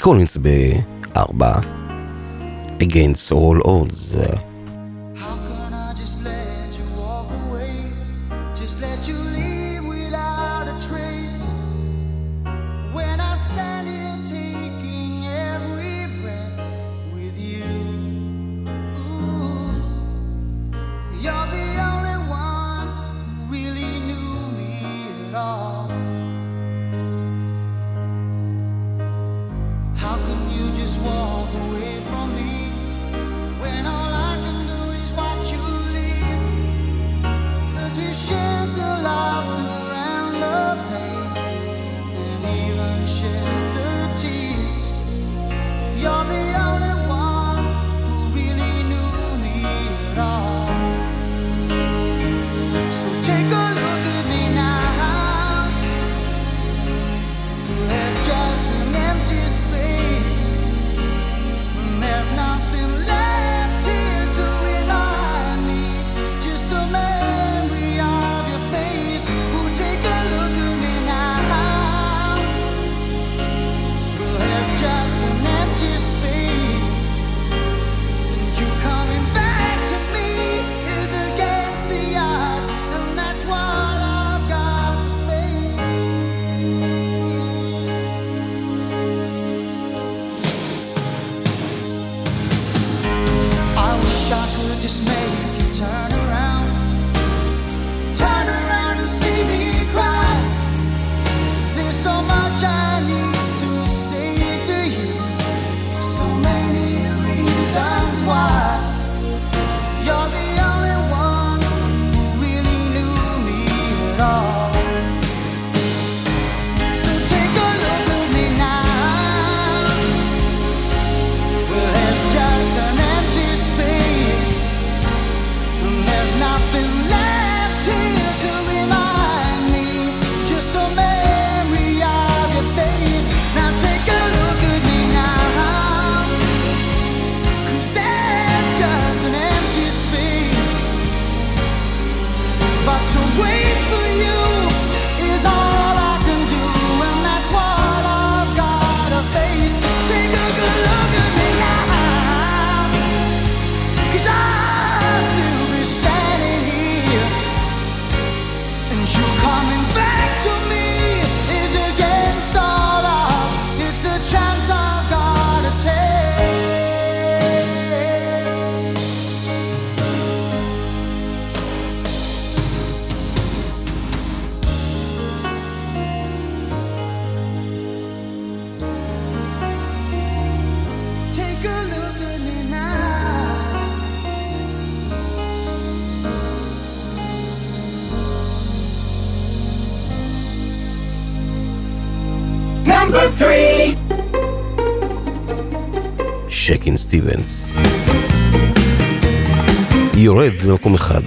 קולינס ב-4, Against All Odds. just let you leave without a trace. אינדיפנדנס. יורד למקום אחד.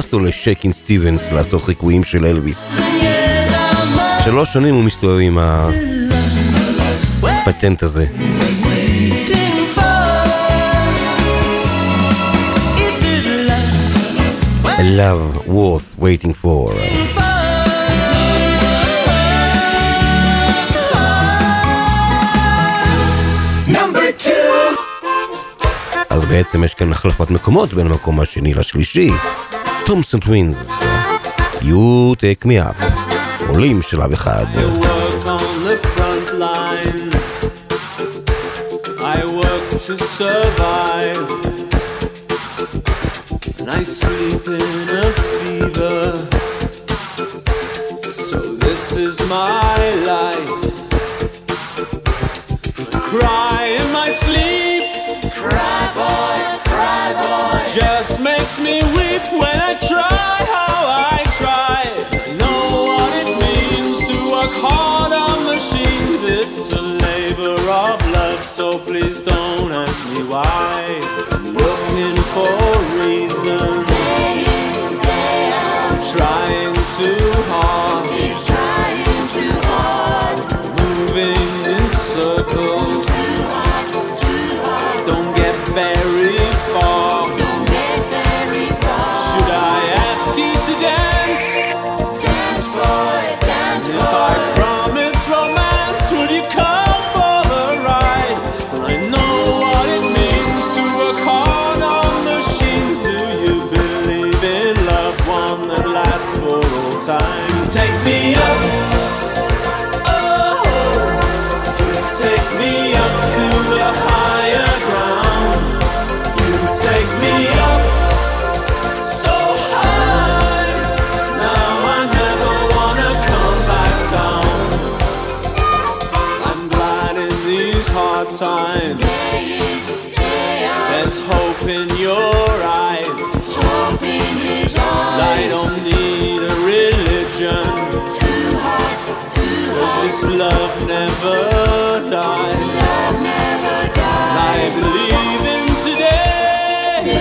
נכנס לו לשייקין סטיבנס לעשות חיקויים של אלוויס. שלוש שנים הוא מסתובב עם הפטנט הזה. A love worth waiting for. אז בעצם יש כאן החלפת מקומות בין המקום השני לשלישי. תומסון טווינס, You Take Me Up, עולים שלב אחד. I work to survive. And I sleep in a fever. So this is my just makes me weep when I try how I Cause this love never dies. I believe in today.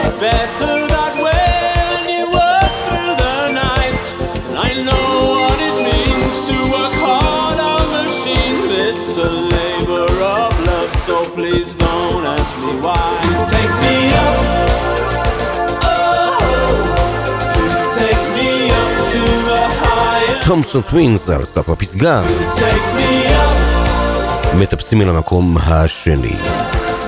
It's better that way when you work through the night. And I know what it means to work hard on machines. It's a labor of love, so please don't ask me why. Take me up. Thompson Twins על סף הפסגה. מטפסים אל המקום השני.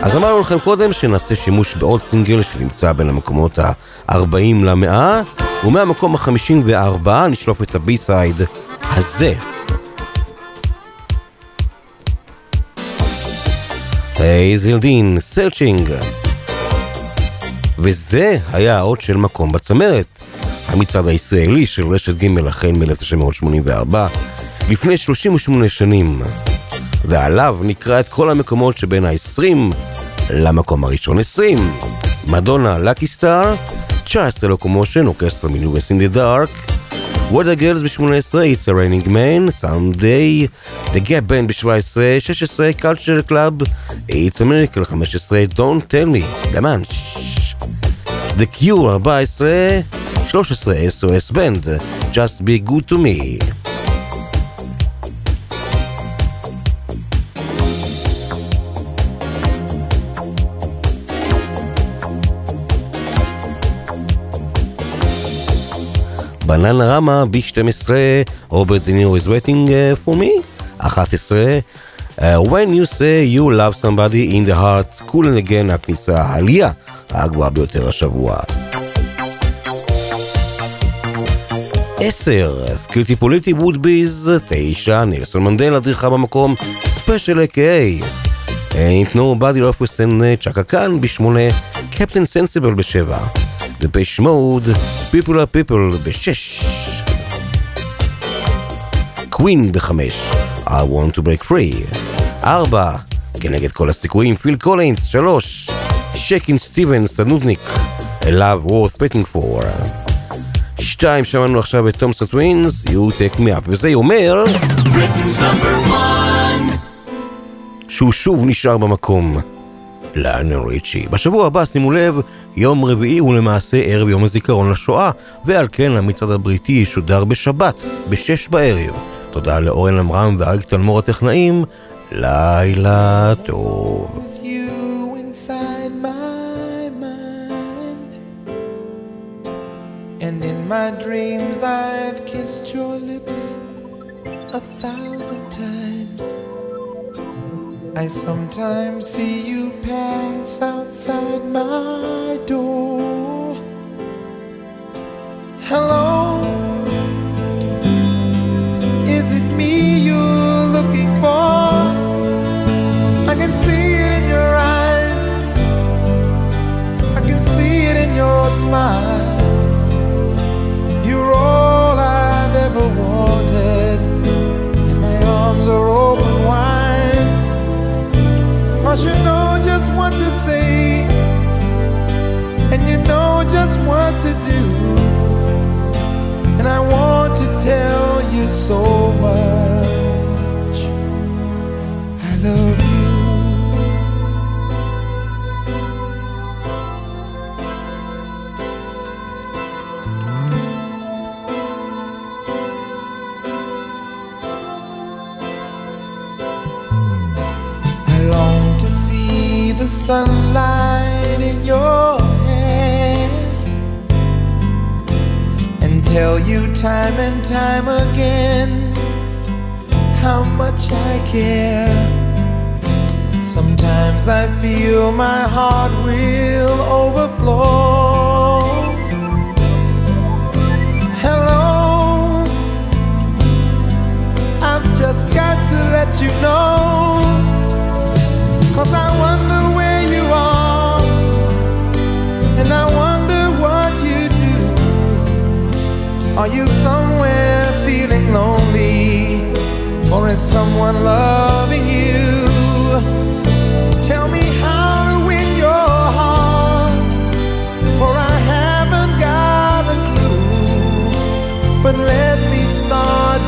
אז אמרנו לכם קודם שנעשה שימוש בעוד סינגל שנמצא בין המקומות ה-40 למאה, ומהמקום ה-54 נשלוף את ה B-side הזה. הייזל דין, Searchin'. וזה היה האות של מקום בצמרת. המצעד הישראלי של רשת ג' החל מ-1984, לפני 38 שנים. ועליו נקרא את כל המקומות שבין ה-20 למקום הראשון 20. מדונה, לקי סטאר, 19 לוקומושן, אורקסטרה מנובס אין דה דארק, וודה גרלס ב-18, It's a Raining Man, Someday, The Gap Band ב-17, 16, Culture Club, It's a Miracle 15, Don't Tell Me, למאנש. The Cure 14, 13, SOS Band, Just Be Good to Me. בננה רמה ב-12, רוברט דנירו is waiting uh, for me, 11, uh, when you say you love somebody in the heart, cool and again הכניסה העלייה הגבוהה ביותר השבוע. 10, Scritti Politti Wood Beez, 9, נלסון מנדלה דריכה במקום, Special A.K.A. Ain't nobody love with צ'קה קאן ב-8, קפטן סנסיבל ב-7. Depeche Mode, People are People ב-6. Queen ב-5, I want to break free. 4, כנגד כל הסיכויים, פיל קולינס, 3, שייקין סטיבנס, הנודניק, A Love Worth Waiting, 2, שמענו עכשיו את Thompson Twins, You Take Me Up, וזה אומר. שהוא שוב נשאר במקום. ליונל ריצ'י. בשבוע הבא, שימו לב, יום רביעי הוא למעשה ערב יום הזיכרון לשואה, ועל כן המצעד הבריטי ישודר בשבת, בשש בערב. תודה לאורן עמרם ואריק תלמור הטכנאים, לילה טוב. In my dreams, I've kissed your lips a thousand times. I sometimes see you pass outside my door. Hello, care. Sometimes I feel my heart will overflow. Hello, I've just got to let you know. Cause I wonder is someone loving you. Tell me how to win your heart, for I haven't got a clue. But let me start